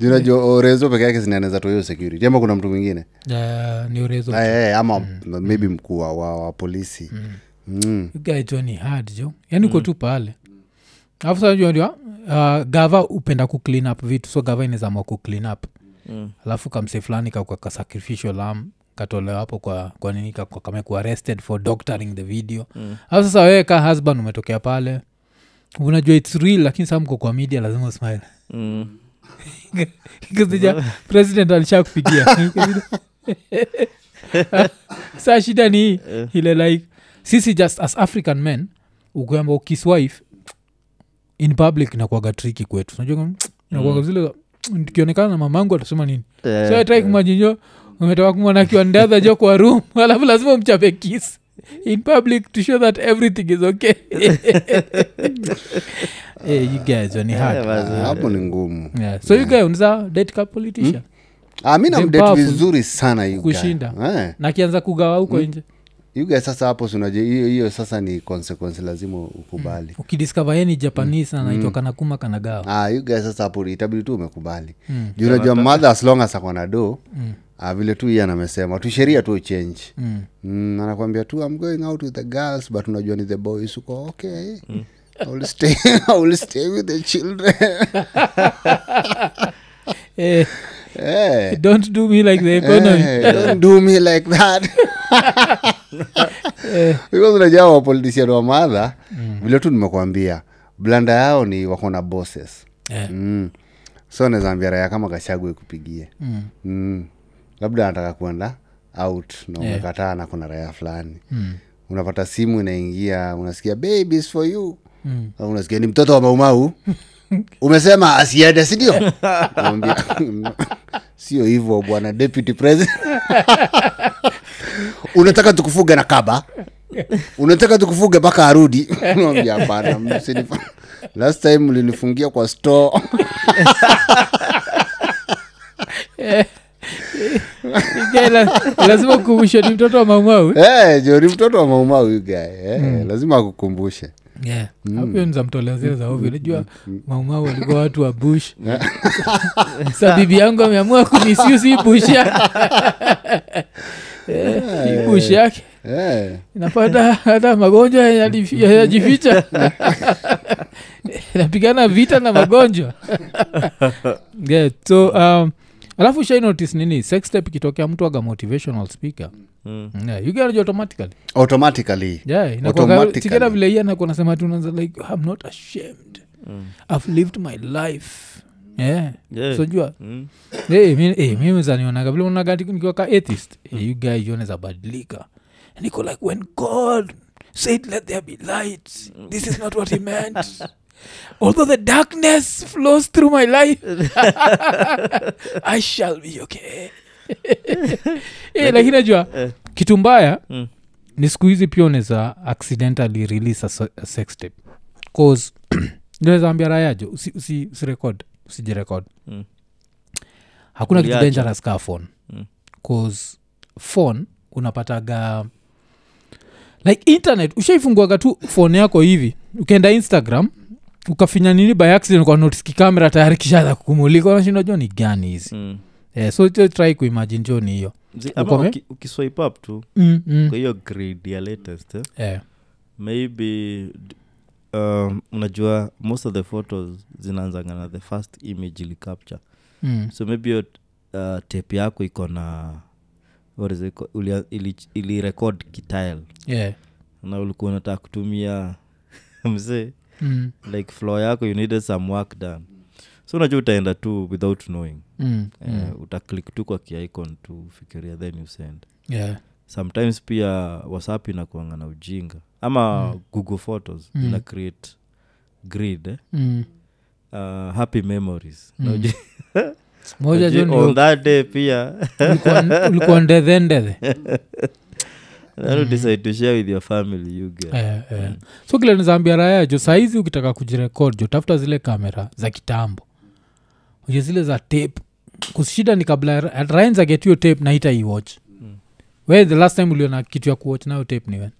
Junajua orezo peke yake zinaeneza tu hiyo security. Ama kuna mtu mwingine? Uh, ni urezo Ah, eh, ama maybe mkuu wa, wa, wa polisi. Mm. Gajo ni hard jo. Yani uko tu pale. Alafu sasa unajua uh, gava upenda kuclean up vitu so gava inawezamua kuclean up. Mm. alafu kamse fulani kakwa ka sacrificial lam katolewa hapo kwa, kwa nini kamekuwa arrested for doctoring the video. Mm. alafu sasa wewe ka husband umetokea pale unajua its real lakini saa mko kwa media lazima usmile Mm. president alisha kupigia saa shida ni ile like sisi just as african men ukiamba ukiswife in public inakuaga triki kwetu. Najua inakuaga zile tukionekana na mamangu atasema nini? Yeah, so atrai kumajinjo umetoka kumwona akiwa ndadha jo kwa room alafu lazima umchape kiss. In public to show that everything is okay. Hey, you guys ni eh, hard. hapo ni ngumu. Yeah. so you guys unza date politician ah, mi namdate vizuri sana kushinda. eh. na kianza kugawa huko nje you guy sasa hapo sinajua hiyo sasa ni consequence lazima ukubali. Ukidiscover ye ni japanese mm. anaitwa mm. kanakuma kanagawa. Ah, yuga sasa hapo itabidi tu umekubali. Juu unajua mother as long as akona do ah, vile tu iye anamesema tu sheria tu change. Mm. mm, anakwambia tu I'm going out with the girls but unajua ni the boys uko okay. I will stay, I will stay with the children. Eh, Eh. don't do me like the economy. Eh, don't do me like that because unajua wapolitician wa madha vile tu nimekwambia blanda yao ni wako na bosses yeah. mm. so nazaambia raya kama kashagwe kupigie mm, mm. labda anataka kuenda out na Yeah. umekataa na kuna raya fulani mm, unapata simu inaingia unasikia babies for you mm. Unasikia ni mtoto wa maumau umesema asiende sindio sio hivyo bwana deputy president unataka tukufuge na kaba? Unataka tukufuge mpaka arudi? Namwambia, hapana msinifa- last time mlinifungia kwa store. Lazima ukumbushe ni mtoto wa maumau Eh, jo ni mtoto wa maumau guy eh, lazima akukumbushe. Apio nizamtolea zile za ovyo. Najua maumau walikuwa watu wa bush. Sa bibi yangu ameamua kunisiusi bush yake Eh, bush yake. Eh. inapata hata magonjwa yajificha. Inapigana vita na magonjwa. Yeah, so um, alafu shai notice nini? Sex step ikitokea mtu aga motivational speaker. Mm. yeah, you get automatically. Automatically. Yeah, Automatically. vile iye anakuwa nasema tu like i'm not ashamed. Mm. i've lived my life yeah. Yeah. so jua Mm. hey, mi, hey, mimi zanionaga vile unagati nikiwa ka atheist hey, you guy joneza badilika niko like when god said let there be light this is not what he meant although the darkness flows through my life i shall be okay hey, lakini najua Eh. kitu mbaya Mm. ni siku hizi pia unaweza accidentally release a, a sex tape cause naweza ambia rayajo usi, usi, usirekod usijirekod Mm. hakuna kitu dangerous kaa phone Mm. cause phone unapataga like internet ushaifunguaga tu phone yako hivi ukaenda instagram ukafinya nini by accident kwa notice kikamera tayari kishaza kukumulika unashinda jo ni gani hizi Mm. yeah, so try kuimagine jo ni hiyo ukiswipe up tu mm, mm. kwa hiyo grade ya latest eh? yeah. maybe um, unajua most of the photos zinaanzanga na the first image ili capture mm. so maybe hiyo uh, tape yako iko na what is it called? Ulia- ili, ili kitile yeah. na ulikuwa unataka kutumia mzee mm. like floor yako you needed some work done so unajua utaenda tu without knowing Mm. uh, Mm. utaclick tu kwa kiicon tu fikiria then you send Yeah. sometimes pia whatsapp inakuanga na ujinga ama mm. google photos Mm. mm. ina create grid eh? Mm. uh, happy memories Mm. On that day pia ulikuwa- ndethe ndethe then decide to share with your family you get Eh, eh. so kile nizaambia raya jo saizi ukitaka kujirekod jo tafuta zile kamera za kitambo uje zile za tape kushida ni kabla rainza get hiyo tape naita iwatch Mm. we the last time uliona kitu ya kuwatch nayo tape ni when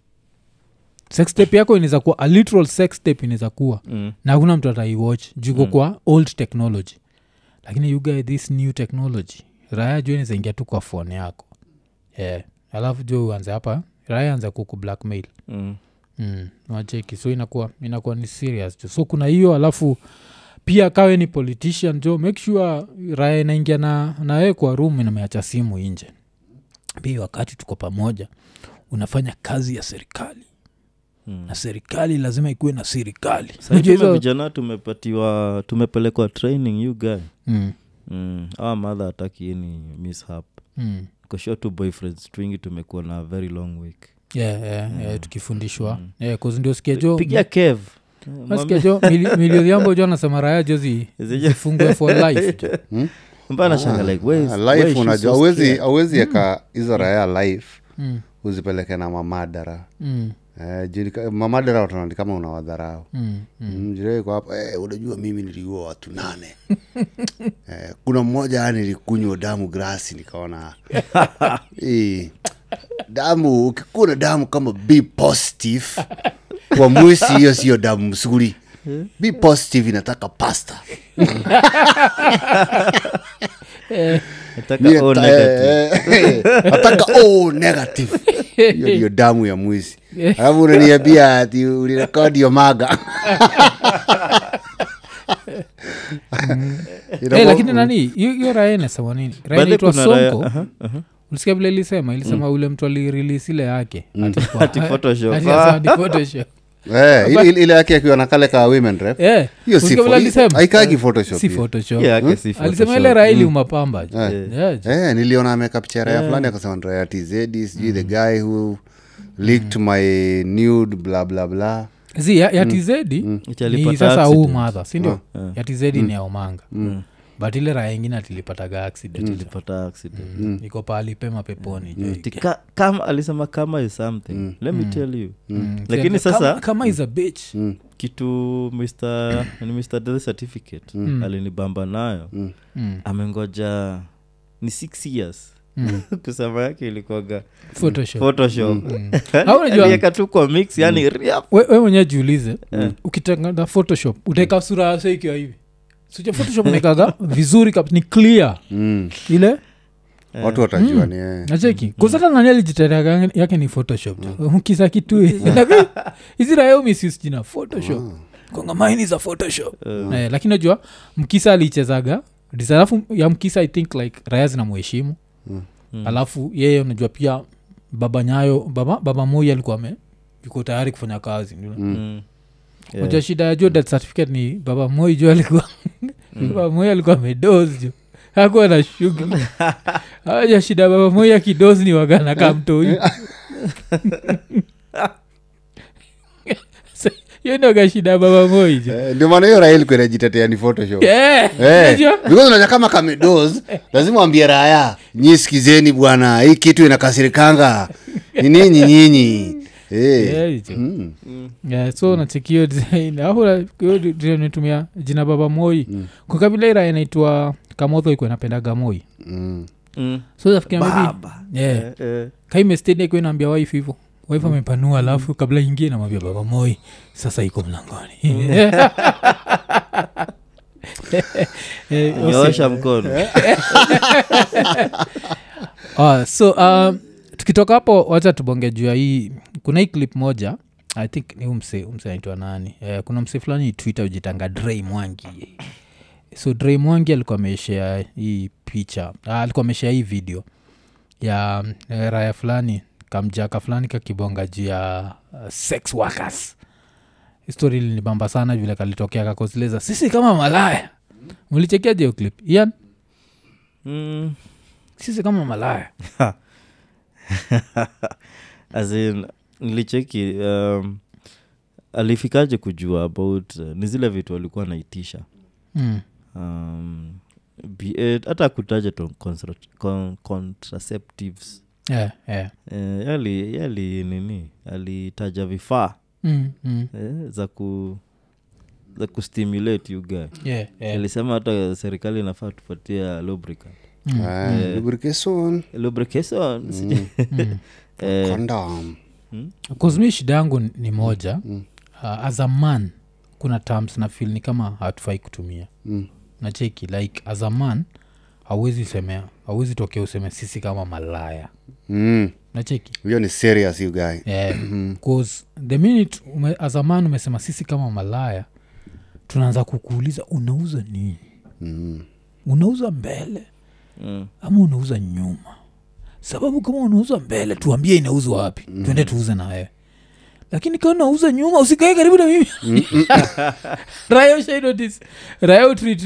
sex yako inaweza kuwa a literal sex inaweza kuwa. Mm. na hakuna mtu ataiwatch juko Mm. kwa old technology. Lakini you guy this new technology raya jo inazaingia tu kwa fone yako. Yeah. alafu ju uanze hapa raya anza kuku blackmail. Mm. mm, wacheki so inakuwa inakuwa ni serious jo so kuna hiyo alafu pia kawe ni politician jo make sure raya inaingia na nawe kwa room inameacha simu inje pia wakati tuko pamoja unafanya kazi ya serikali Mm. na serikali lazima ikuwe na serikali. Vijana tumepatiwa tumepelekwa training you guy. Mm, mm. awa madha ataki any mishap. Mm. kosho tu boyfriends twingi tumekuwa na very long week. Yeah, yeah, yeah, tukifundishwa. Yeah, 'cause ndio sikia jo pigia kev. Nasikia jo mili- milio yambo jo anasema raya jo zifungwe for life. Jo mbana shanga like where is- why is life she unajua awezi awezi eka hizo raya life Mm, uzipeleke na mamadara. Mm, eh, juu ni ka- mamadara wataona kama unawadharau. Mm, mm. Mm, jirani eh, unajua mimi niliua watu nane. Eh, kuna mmoja nilikunywa damu grasi nikaona eh, damu ukikuwa na damu kama b positive kwa mwisi hiyo siyo damu msuri b positive inataka pasta. Nataka O negative. Hiyo damu ya mwizi. Alafu unaniambia ati ulirekodi maga. Ina- Eh, lakini nani hiyo raya inasema nini? Raya inaitwa sonko. ulisikia vile ilisema ilisema ule mtu alirilis ile yake. Ati Ati Photoshop. Eh, ile- ile- ile yake akiwa na kale ka women rep. Eh, hiyo si ulisikia vile alisema? haikagi photoshop si hiyo. photoshop. Yeah, yake si alisema Photoshop. ile raili umapamba. Ju. Eh. Yeah, ju. Eh, niliona ameka picha raya fulani akasema ni tzd tz sijui the guy who leaked my nude bla bla bla. Zi, ya, ya tizedi Iti ni alipata sasa huu accident. madha sindio ya tizedi ni ya umanga but ile raya ingine atilipataga accident Nilipata accident. iko pahali pema peponi mm. Ati ka- kama alisema kama is something. Let me tell you. Mm. lakini Kama- sasa kama is a bitch. Kitu mr mr death certificate. Alinibamba nayo. Mm. amengoja ni six years. Kusema yake unajua- alieka tu kwa mix yani we, we mwenyewe jiulize ukitengana photoshop utaeka sura yase ikiwa hivi suja photoshop naekaga vizuri kab- ni clear. Mm. ile? Watu watajua ni eh. nacheki kuzata nani alijitetea yake ni photoshop tu. Mkisa kitu rayo misus photoshop. Konga maini za photoshop. Eh, lakini najua mkisa alichezaga. Alafu ya mkisa i think like raya zinamuheshimu Mm. alafu yeye unajua pia baba nyayo baba, baba moi alikuwa me yuko tayari kufanya kazi mm. Mm. Yeah. shida ya juu death certificate ni baba moi jo alikuwa baba moi alikuwa amedozi jo hakuwa na shughuli. Aja shida ya baba moi akidos ni wagana kamtoi hiyo ndoga shida ya baba moi Eh, ndio maana hiyo rahil kuenajitetea ni photoshop. Yeah, Eh, kama kamedos lazima wambie raya nyi sikizeni bwana hii kitu inakasirikanga. Ni ninyi nyinyi Eh. Mm. Yeah, so nachekio design la- nitumia jina baba moi kwa kabila ira inaitwa kamodho ikuwa napendaga moi Mm. Mm. so nafikiria maybe yeah. yeah, eh. kaimestedi ikuwa inaambia wife hivo wife amepanua alafu kabla ingie namwambia baba moi sasa iko mlangoni mm. nyoosha mkono Ah, so um, tukitoka hapo wacha tubonge juu ya hii kuna hii clip moja i think ni umse umse anaitwa nani? Eh, kuna mse fulani twitter ujitanga drei mwangi. So drei mwangi alikuwa ameshea hii picha ah, alikuwa ameshea hii video ya eh, raya fulani kamjaka fulani kakibonga juu ya uh, sex workers. Histori ilinibamba sana vile kalitokea kakozileza sisi kama malaya. Mlichekiaje hiyo clip? Ian? Mm. sisi kama malaya As in, nilicheki um, alifikaje kujua about uh, ni zile vitu alikuwa anaitisha mm. um, be hata kutaja constra- con- contraceptives yeah, yeah. Uh, yali, yali nini alitaja vifaa Mm, mm. eh, za ku za kustimulate you guy Yeah, yeah. alisema hata serikali inafaa tupatia lubricant Ah, lubrication, lubrication. Mm. eh, condom. Cause mi shida yangu ni moja. Uh, as a man kuna terms na fil ni kama hatufai kutumia. Mm. nacheki like as a man hauwezi semea hauwezi tokea useme sisi kama malaya. Mm. nacheki hiyo ni serious you guy. Yeah. cause the minute ume, as a man umesema sisi kama malaya tunaanza kukuuliza unauza nini? Mm. unauza mbele Mm. ama unauza nyuma sababu kama unauza mbele tuambie inauzwa wapi mm. tuende tuuze na wewe lakini kanauza nyuma usikae karibu na mimi.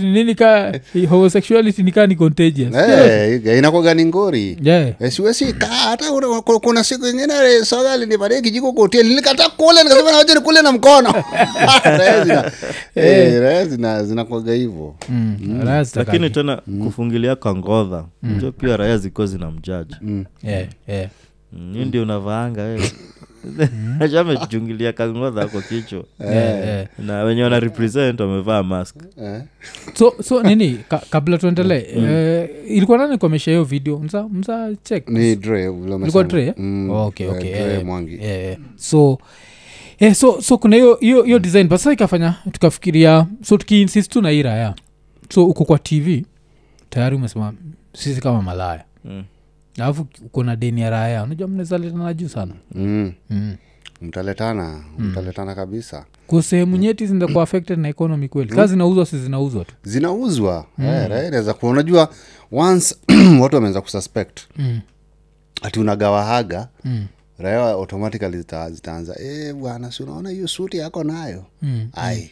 Nini ka homosexuality ni ni contagious. Eh, inakwaga ni ngori. Yeah. Eh, siwezi kaa hata kuna- siku ingine soga alinipatia kijiko kwa nilikata kule nikasema nawacha nikule na mkono. Raya zina- eh, raya zina- zinakwaga hivo mm. lakini tena kufungilia kangodha jo pia raya ziko zina mjaji. Yeah, yeah. Hii ndio unavaanga wewe achamechungilia kangodha kwa kichwa Yeah, yeah. na wenye wana represent wamevaa mask Eh. so so nini ka, kabla tuendelee eh, ilikuwa nani kuamesha hiyo video mza mza check ni Dre, ilikuwa. Dre, eh? Mm, okay, okay yeah, Dre eh, Mwangi. eh, eh. so eh, so so kuna hiyo hiyo hiyo design basa ikafanya tukafikiria so tukiinsist tu na hii raya so uko kwa tv tayari umesema sisi kama malaya Mm. Alafu uko na deni ya raya unajua mnawezaletana juu sana Mm. mm. mtaletana mtaletana kabisa ku sehemu nyeti zinakuwa affected na economy kweli kazi zinauzwa si zinauzwa tu zinauzwa mm. inaweza kuwa unajua once watu wameanza kususpect mm. ati unagawahaga Mm. raya automatically zita, zitaanza e, bwana si unaona hiyo suti yako nayo Mm. ai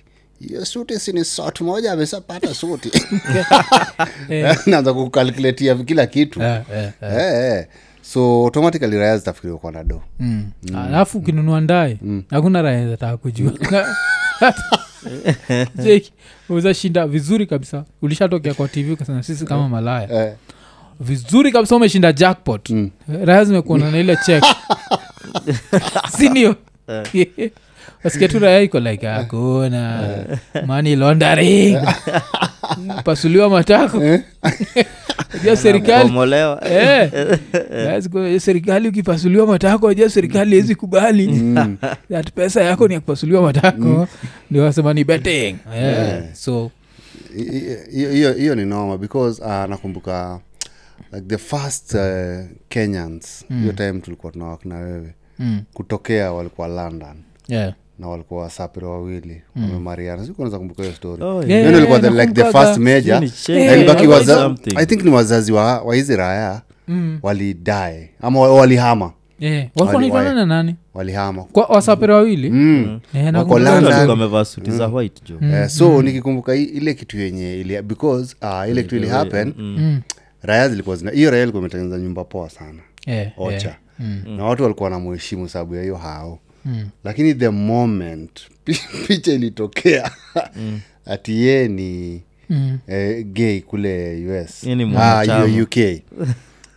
hiyo suti sini sot moja ameshapata suti Eh. naanza kukalkuletia kila kitu yeah, yeah, yeah. Eh, eh. so automatically raya zitafikiriwa kwa nado Mm. alafu ukinunua ndae hakuna raya zataka kujua uzashinda vizuri kabisa ulishatokea kwa tv ukasema sisi kama malaya eh. vizuri kabisa umeshinda jackpot mm. raya zimekuona na ile chek sindio wasikia tu raya iko like hakuna money laundering. Pasuliwa matako. Ja serikali. Eh, kwa- serikali ukipasuliwa matako ja serikali hezi kubali. That pesa yako ni ya kupasuliwa matako. Ndio wasema ni betting. Eh, so I- i- hiyo- ni noma because uh, nakumbuka like the first uh, kenyans hiyo time tulikuwa tunawakna wewe. Mm, kutokea walikuwa london. Yeah. Na walikuwa wasapiro wawili wamemariana sikunaweza kumbuka hiyo story Oh, Yeah, Hiyo ilikuwa the, like the first major Hiyo ni shame. Na ilibaki waza- i think ni wazazi wa, wa hizi raya Mm. walidae ama walihama Yeah. walikuwa Wali- naitwa wali- nani na nani walihama kwa wasapere wawili mm. Wako nakumbuka London. hiyo. Walikuwa wamevaa suti za white jo so nikikumbuka ile kitu yenye ili because uh, ile kitu ili happen Mm. raya zilikuwa zina hiyo raya ilikuwa imetengeneza nyumba poa sana yeah, ocha yeah. Mm. na watu walikuwa namuheshimu sababu ya hiyo hao Mm. Lakini the moment picha ilitokea ati ye ni Mm. eh, gay kule us ah, uk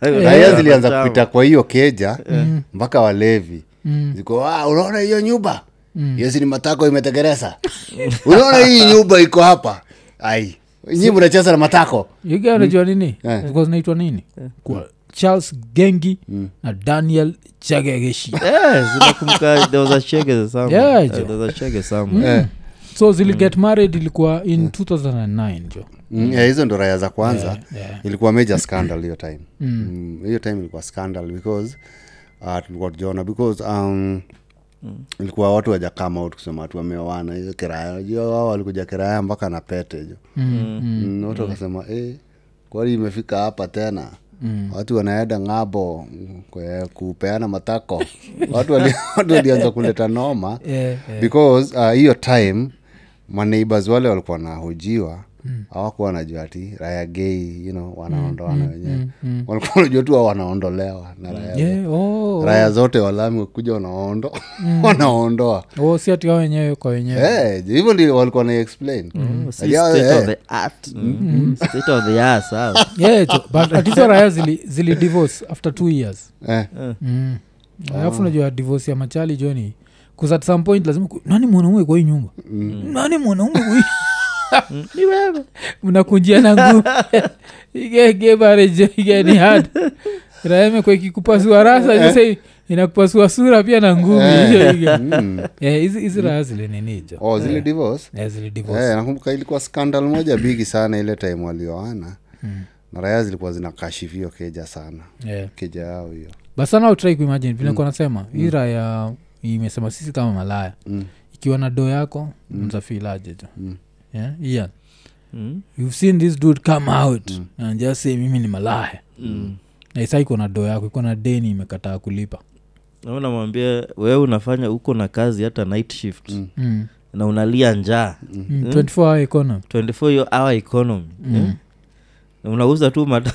raia zilianza kupita kwa hiyo keja mpaka walevi. Mm. ziko ah, unaona hiyo nyumba? Yesi ni matako imetegereza. Unaona hii nyumba iko hapa? Ai. Nyi mnacheza na matako unajua nini? Yeah. Zinaitwa nini? Kwa charles gengi na daniel chagegeshi Eh, zinakumbuka there was a shege some- Yeah, eh, jo. there was a shege some. Eh. so zili get married ilikuwa in 2009 jo Mm, yeah, hizo ndo raya za kwanza. Yeah. ilikuwa major scandal hiyo time. Mm, mm, time ilikuwa scandal because uh, tulikuwa tujaona because um, ilikuwa watu waja kama out kusema watu wameoana kiraya jua wao walikuja kiraya mpaka na pete jo Mm, mm. mm, watu wakasema eh, kwani imefika hapa tena mm. watu wanaenda ng'abo kupeana matako watu walianza kuleta noma yeah, yeah. because uh, hiyo time maneighbors wale walikuwa wanahojiwa hawakuwa wanajua ati raya gei you know, wanaondoana wenyewe. walikuwa wanajua tu hao wanaondolewa na raya, Yeah, oh, raya zote walami wakuja wanaondo wanaondoa. Oh, si ati wao wenyewe kwa wenyewe. Eh, hivyo ndio walikuwa na explain. Oh, si Yeah, state eh. of the art. Mm. State of the art, sawa. yeah, jo, but atizo raya zili, zili divorce after two years. Eh, mm. alafu najua divorce ya machali joni at some point lazima nani mwanaume kwa hii nyumba? Nani mwanaume kwa hii Ni wewe. mnakunjia na nguu igegebareje had raeme kwekikupasua rasa sasa inakupasua sura pia na raha ige. mm. Eh, hizi hizi raya zile ninijo oh, zile divorce Eh, zile divorce Eh, nakumbuka ilikuwa skandal moja bigi sana ile time walioana na raya zilikuwa zinakashifio keja sana yeah. keja yao hiyo basana utrai kuimagine vile mm. nasema hii raya imesema sisi kama malaya Mm. ikiwa na doo yako mm. mzafilaje jo Mm. Yeah? yeah. Mm. you've seen this dude come out and just say mimi ni malaya Mm. na isa iko na doo yako iko na deni imekataa kulipa namwambia unamwambia wewe unafanya huko na kazi hata night shift Mm. mm. na unalia njaa Mm. 24 hour economy 24 your hour economy eh? na unauza tu mata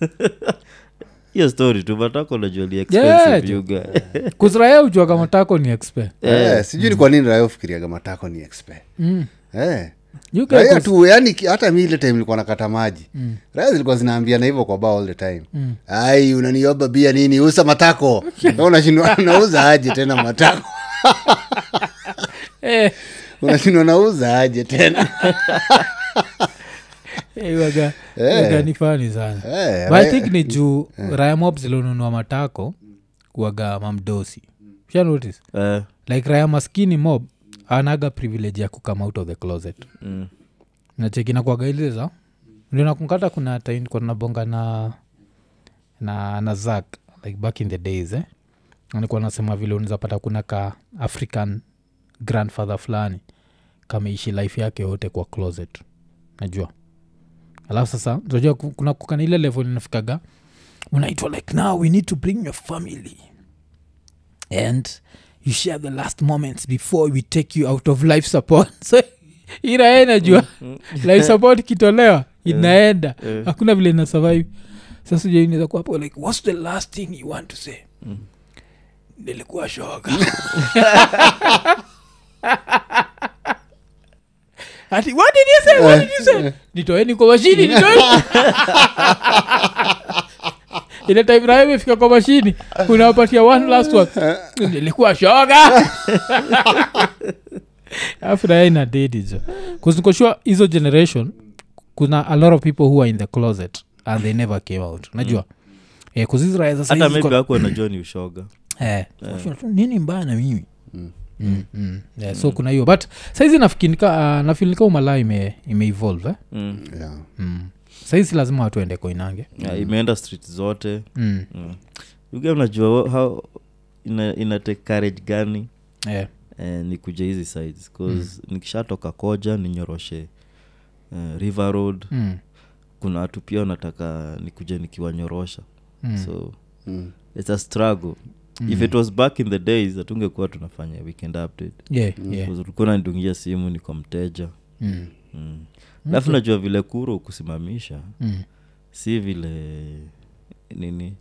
hiyo story tu matako najuali expensive Yeah, you guy. kuziraya ujua kama tako ni expe Eh, sijui ni kwa nini ufikiriaga matako ni expe mm. eh. You raia tu yani hata mi ile time ilikuwa nakata maji. Mm. raia zilikuwa zinaambiana hivyo kwa bao all the time. Mm. ai unanioba bia nini? Usa matako. Na unashindwa nauza aje tena matako? Eh, unashindwa nauza aje tena? Eh, waga- Eh. waga ni fani sana. Eh, But I think ni juu raya mob zilionunua matako waga mamdosi. Sha notice? Eh, like raya maskini mob anaga privilege ya kukama out of the closet. Mm, nacheki nakwaga ile za ndio nakunkata kuna time na na na zak like back in the days eh. Nikuwa nasema vile unizapata kuna ka african grandfather fulani kameishi life yake yote kwa closet. Najua. Alafu sasa najua kuna kukana ile level inafikaga unaitwa like now we need to bring your family. And you share the last moments before we take you out of life support. So iraena jua life support kitolewa inaenda. Hakuna vile ina survive. Sasa ujua inaweza kuwa hapo like what's the last thing you want to say? Nilikuwa shoga. Ati what did you say? What did you say? Nitoeni kwa mashini nitoeni ile time raha imefika kwa mashini unawapatia one last one. Nilikuwa shoga. Alafu ina dedi jo kuzikoshua hizo generation kuna a lot of people who are in the closet and they never came out. Najua Eh, maybe ni ushoga. Eh, nini mbaya na mimi? Mm, mm. Yeah, so kuna hiyo. But saizi nafikinika uh, nafinika umalaa ime, imeevolve eh? mm. yeah. mm. Saizi lazima watu waende koinange yeah, imeenda street zote mm. mm. uga unajua how ina, ina take courage gani yeah. eh, ni kuja hizi sides bcause nikishatoka koja ninyoroshe eh, river road Mm. kuna watu pia wanataka nikuja nikiwanyorosha Mm. so Mm. it's a struggle if it was back in the days atungekuwa tunafanya weekend update yeah, yeah. Ulikuwa nandungia simu ni mteja Mm. mm. Alafu najua vile kuro kusimamisha Mm. si vile nini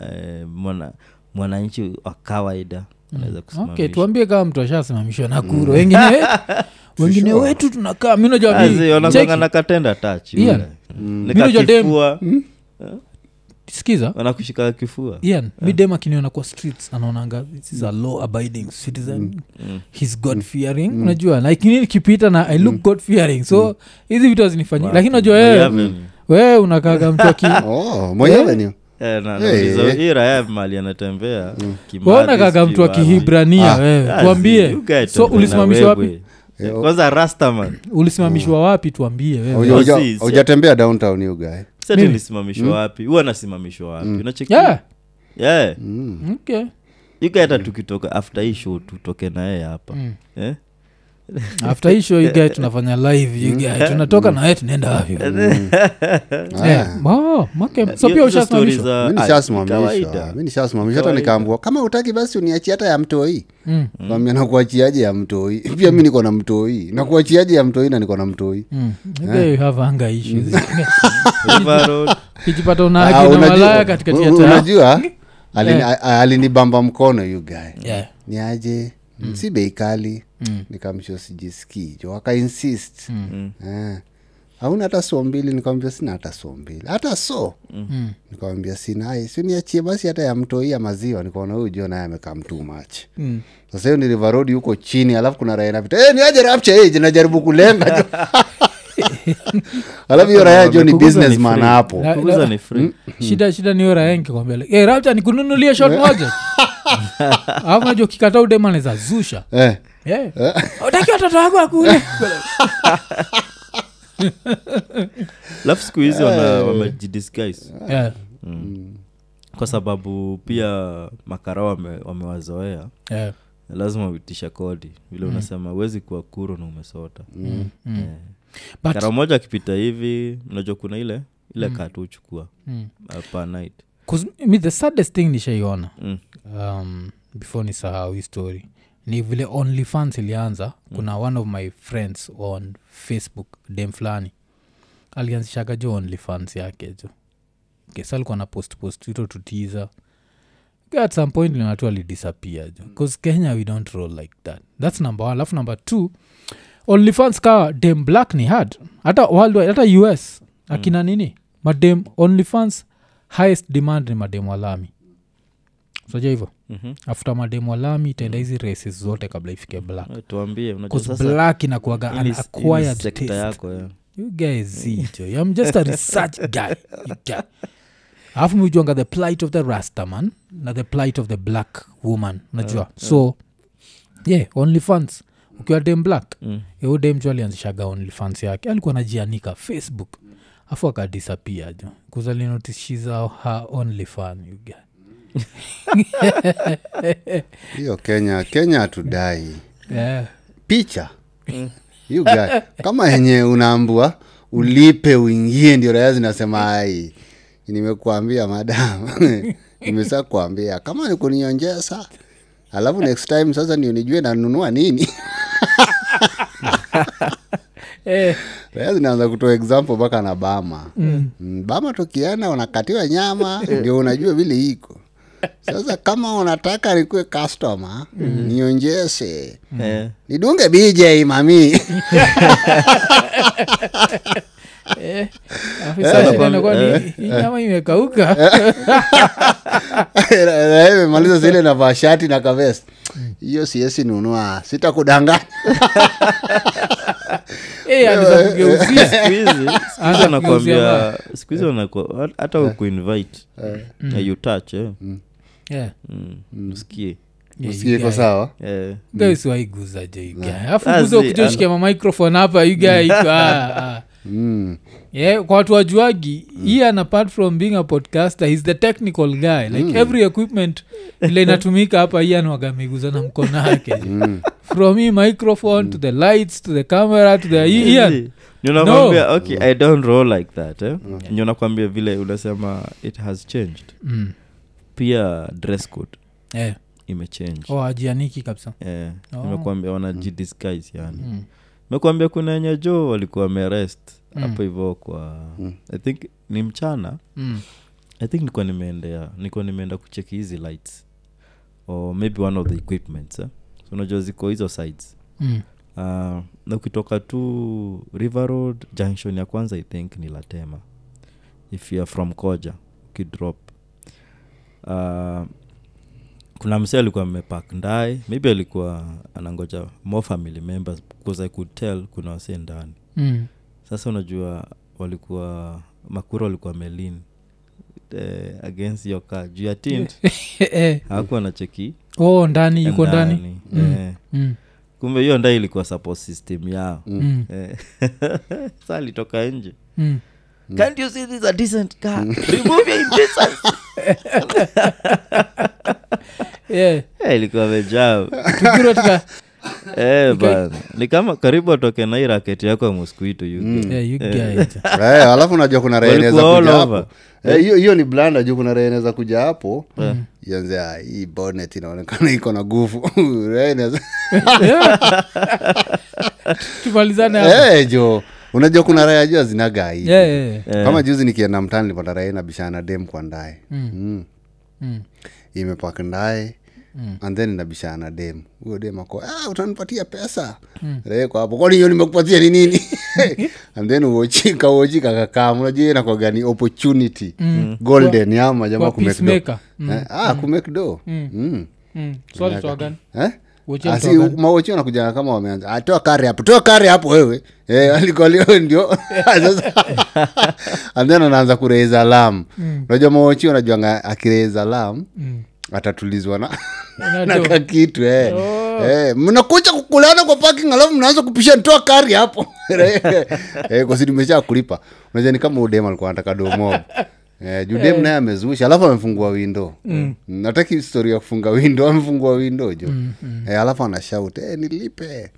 eh, mwana mwananchi wa kawaida anaweza kusimamisha okay tuambie kama mtu ashasimamishwa na kuro wengine wetu wengine Sure. wetu tunakaa mi najua yeah. mi- zi, wanakuanga katenda touch Ian. yule. Mi najua dem- sikiza. Wanakushika kifua. Yeah. midem akiniona kwa streets anaonanga this is a law abiding citizen. Mm. he's god fearing. Unajua like nini nikipita na i look god fearing. So hizi vitu hazinifanyii. Lakini unajua wewe wewe unakaga mtu aki oh, mwenyewe ni Eh, na- Hey. nauliza, hii raya mali anatembea. Unakaga mtu wa kihibrania Ah. wewe. Ah, tuambie. so ulisimamisha ulisimamishwa wapi? Wewe. Kwanza rastaman. Ulisimamishwa wapi? Tuambie wewe. Hauja- Oh, downtown you guy sati lisimamishwa wapi? Huwa nasimamishwa wapi? Unacheki? Yeah. Yeah. okay. Ika tukitoka after hii show tutoke naye hapa. Eh? after hii show ugae tunafanya live ugae tunatoka na tunaenda wapi? Eh, so pia ah, hata nikaambua kama utaki basi uniachi hata ya mtoi. Mm, kwambia nakuachiaje ya mtoi? Pia mi niko na mtoi. Nakuachiaje ya mtoi na niko na mtoi? Mm. You guy have anger issues. River Road. kijipata Ah, unajua- malaya katikati ya unajua alinibamba mkono ugae niaje ni aje? Si bei kali Mm. nikamsho sijiskii jo akainsist Mm. Eh. hauna hata so mbili. Nikawambia sina hata so mbili. Hata so Mm. nikamwambia sina. Ai si basi hata ya mtoi ya maziwa. Nikaona huyu jo naye amekaa mtu machi Mm. sasa hiyo ni huko chini alafu kuna raya napita hey, niaje rapcha hey, najaribu kulenga jo. Alafu hiyo raya jo ni businessman hapo. Shida shida niyo raya nkikwambia like, hey, rapta nikununulie shot moja. Alafu najo kikata udemaneza zusha. Eh. Yeah. utaki watoto wako akule lafu siku hizi wana- wamejidisguise yeah. kwa sababu pia makara wame- wamewazoea Yeah. lazima uitisha kodi vile unasema huwezi kuwa kuro na umesota Mm. yeah. but kara moja akipita hivi unajua kuna ile ile mm. katu uchukua mm, uh, per night 'cause the saddest thing nishaiona mm. um, before ni sahau hii story ni vile only fans ilianza kuna one of my friends on facebook dem fulani. Alianzishaga jo only fans yake jo kesa alikuwa na post post ito tutiza at some point linatu alidisappear jo bcause kenya we don't roll like that. Thats number one. Alafu number two only fans ka dem black ni hard. Hata worldwide hata us akina nini? Madem only fans highest demand ni madem walami soja hivyo? Mm-hmm. after madem walami itaenda hizi races zote kabla ifike black. Tuambie black inakuaga an ni- hii ni acquired taste. yako ya. you guys zijo i'm just a research guy guy. Alafu mijuanga the plight of the rastaman na the plight of the black woman unajua? So yeah only fans. Ukiwa dem black Mm. eu dem jo alianzishaga only fans yake. Alikuwa najianika facebook. Afu akadisapia jo. Kuzalinotishiza ha only fan you guy hiyo kenya kenya hatudai. Yeah. picha. You guy kama yenye unaambua ulipe uingie ndio raya zinasema ai nimekuambia madam. Nimesa kuambia kama nikunionjesa alafu next time sasa ndio nijue nanunua nini? Eh, raya zinaanza kutoa example mpaka na bama. Mm. bama tukienda unakatiwa nyama ndio unajua vile iko sasa kama unataka nikuwe customer nionjeshe Eh, nidunge bj mami. Eh. Alafu sasa nakwambia- inakuwa ni- hii nyama imekauka. Maliza zile navaa shati na kavest hiyo siesi nunua sitakudanganya. Eh, siku hizi- wanaku- hata ukuinvite you touch eh. Mm, Yeah, usikie. You iko guy- sawa? Eh, guys waiguza jo. Ah, guza zi- ukuja ushike ma microphone hapa you guy iko, ah, ah. mm. yeah, kwa watu wajuagi ian apart from being a podcaster he's the technical guy. Like every equipment ile inatumika hapa ian wagamiguza na mkono yake from hi microphone to the lights to the camera to the ian nakwambia okay i don't roll like that eh? mm. nakwambia vile unasema it has changed. Mm. Pia dress code yeah. imechange oh, ajianiki kabisa eh, Oh. imekuambia wanajidisguise yani mm. kuna enye jo walikuwa wamerest Mm. hivo kwa mm. i think ni mchana Mm. i think nikuwa nimeendea nikuwa nimeenda kucheki hizi lights or maybe one of the equipments eh? so unajua ziko hizo sides Mm. uh, na ukitoka tu river road junction ya kwanza i think ni latema if youare from koja ukidrop uh, kuna msee alikuwa amepak ndae maybe alikuwa anangoja more family members because i could tell kuna wasee ndani Mm. sasa unajua walikuwa makura walikuwa melin uh, against your car juu ya tint Eh, hawakuwa na cheki oh ndani yuko ndani Mm. Yeah. mm. kumbe hiyo ndae ilikuwa support system yao Mm. Eh. sa alitoka nje Mm. Can't you see this is a decent car? Remove your indecence Yeah. Eh, ilikuwa mejaa Tukiro tuka- eh, bana. ni kama karibu atoke na hii raketi yako ya mosquito Yeah, you guys. Eh, alafu najua kuna reheneza kuja hapo. Eh, hiyo hiyo ni blanda juu kuna reheneza kuja hapo. Ianze "Ah, hii bonet inaonekana iko na gufu tumalizane. Eh, jo unajua kuna raya jua zinaga hii Yeah, yeah, yeah. Eh. kama juzi nikienda mtani nilipata raya inabishana dem kwa ndae mm. Mm. imepak ndae and then nabishana dem huyo dem ako ah, utanipatia pesa mm. reko hapo kwani hiyo nimekupatia ni nini and then uochika uochika kakam unajua nakwagani opportunity mm. opportunity golden jamaa kumekdo. Mm. Eh, ah kumake do mm. Mm. Swali toa gani? Eh? Woche Gani? mawochi wanakuja kama wameanza. "Ah, toa kari hapo toa kari hapo wewe. Eh, alikolio ndio. And then anaanza kureza lam unajua mawochi wanajuanga akireza lam Mm. atatulizwa na kakitu eh. Oh. Eh, mnakuja kukulana kwa parking alafu mnaanza kupisha toa kari hapo. Eh, kwa sidi mesha kulipa. Unajua ni kama udem alikuwa anataka domob Eh, judem naye amezusha alafu amefungua windo mm. nataki historia ya kufunga windo amefungua windo jo mm, mm. Eh, alafu anashaut eh, nilipe.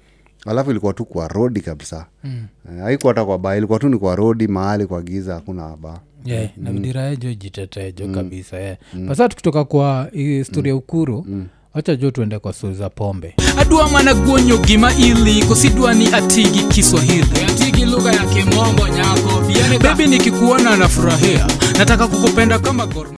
Alafu ilikuwa tu kwa rodi kabisa. Mm. Eh, haikuwa hata kwa baa ilikuwa tu ni kwa rodi mahali kwa giza hakuna baa yeah, na vidirae jo jitetee jo kabisa yeah. basa tukitoka kwa histori ya ukuru wacha juu tuende kwa stori za pombe. Adwa mana guonyo gima ili kosidwa ni atigi kiswahili. Atigi lugha ya kimombo nyako bebi nikikuona nafurahia. Nataka kukupenda kama gor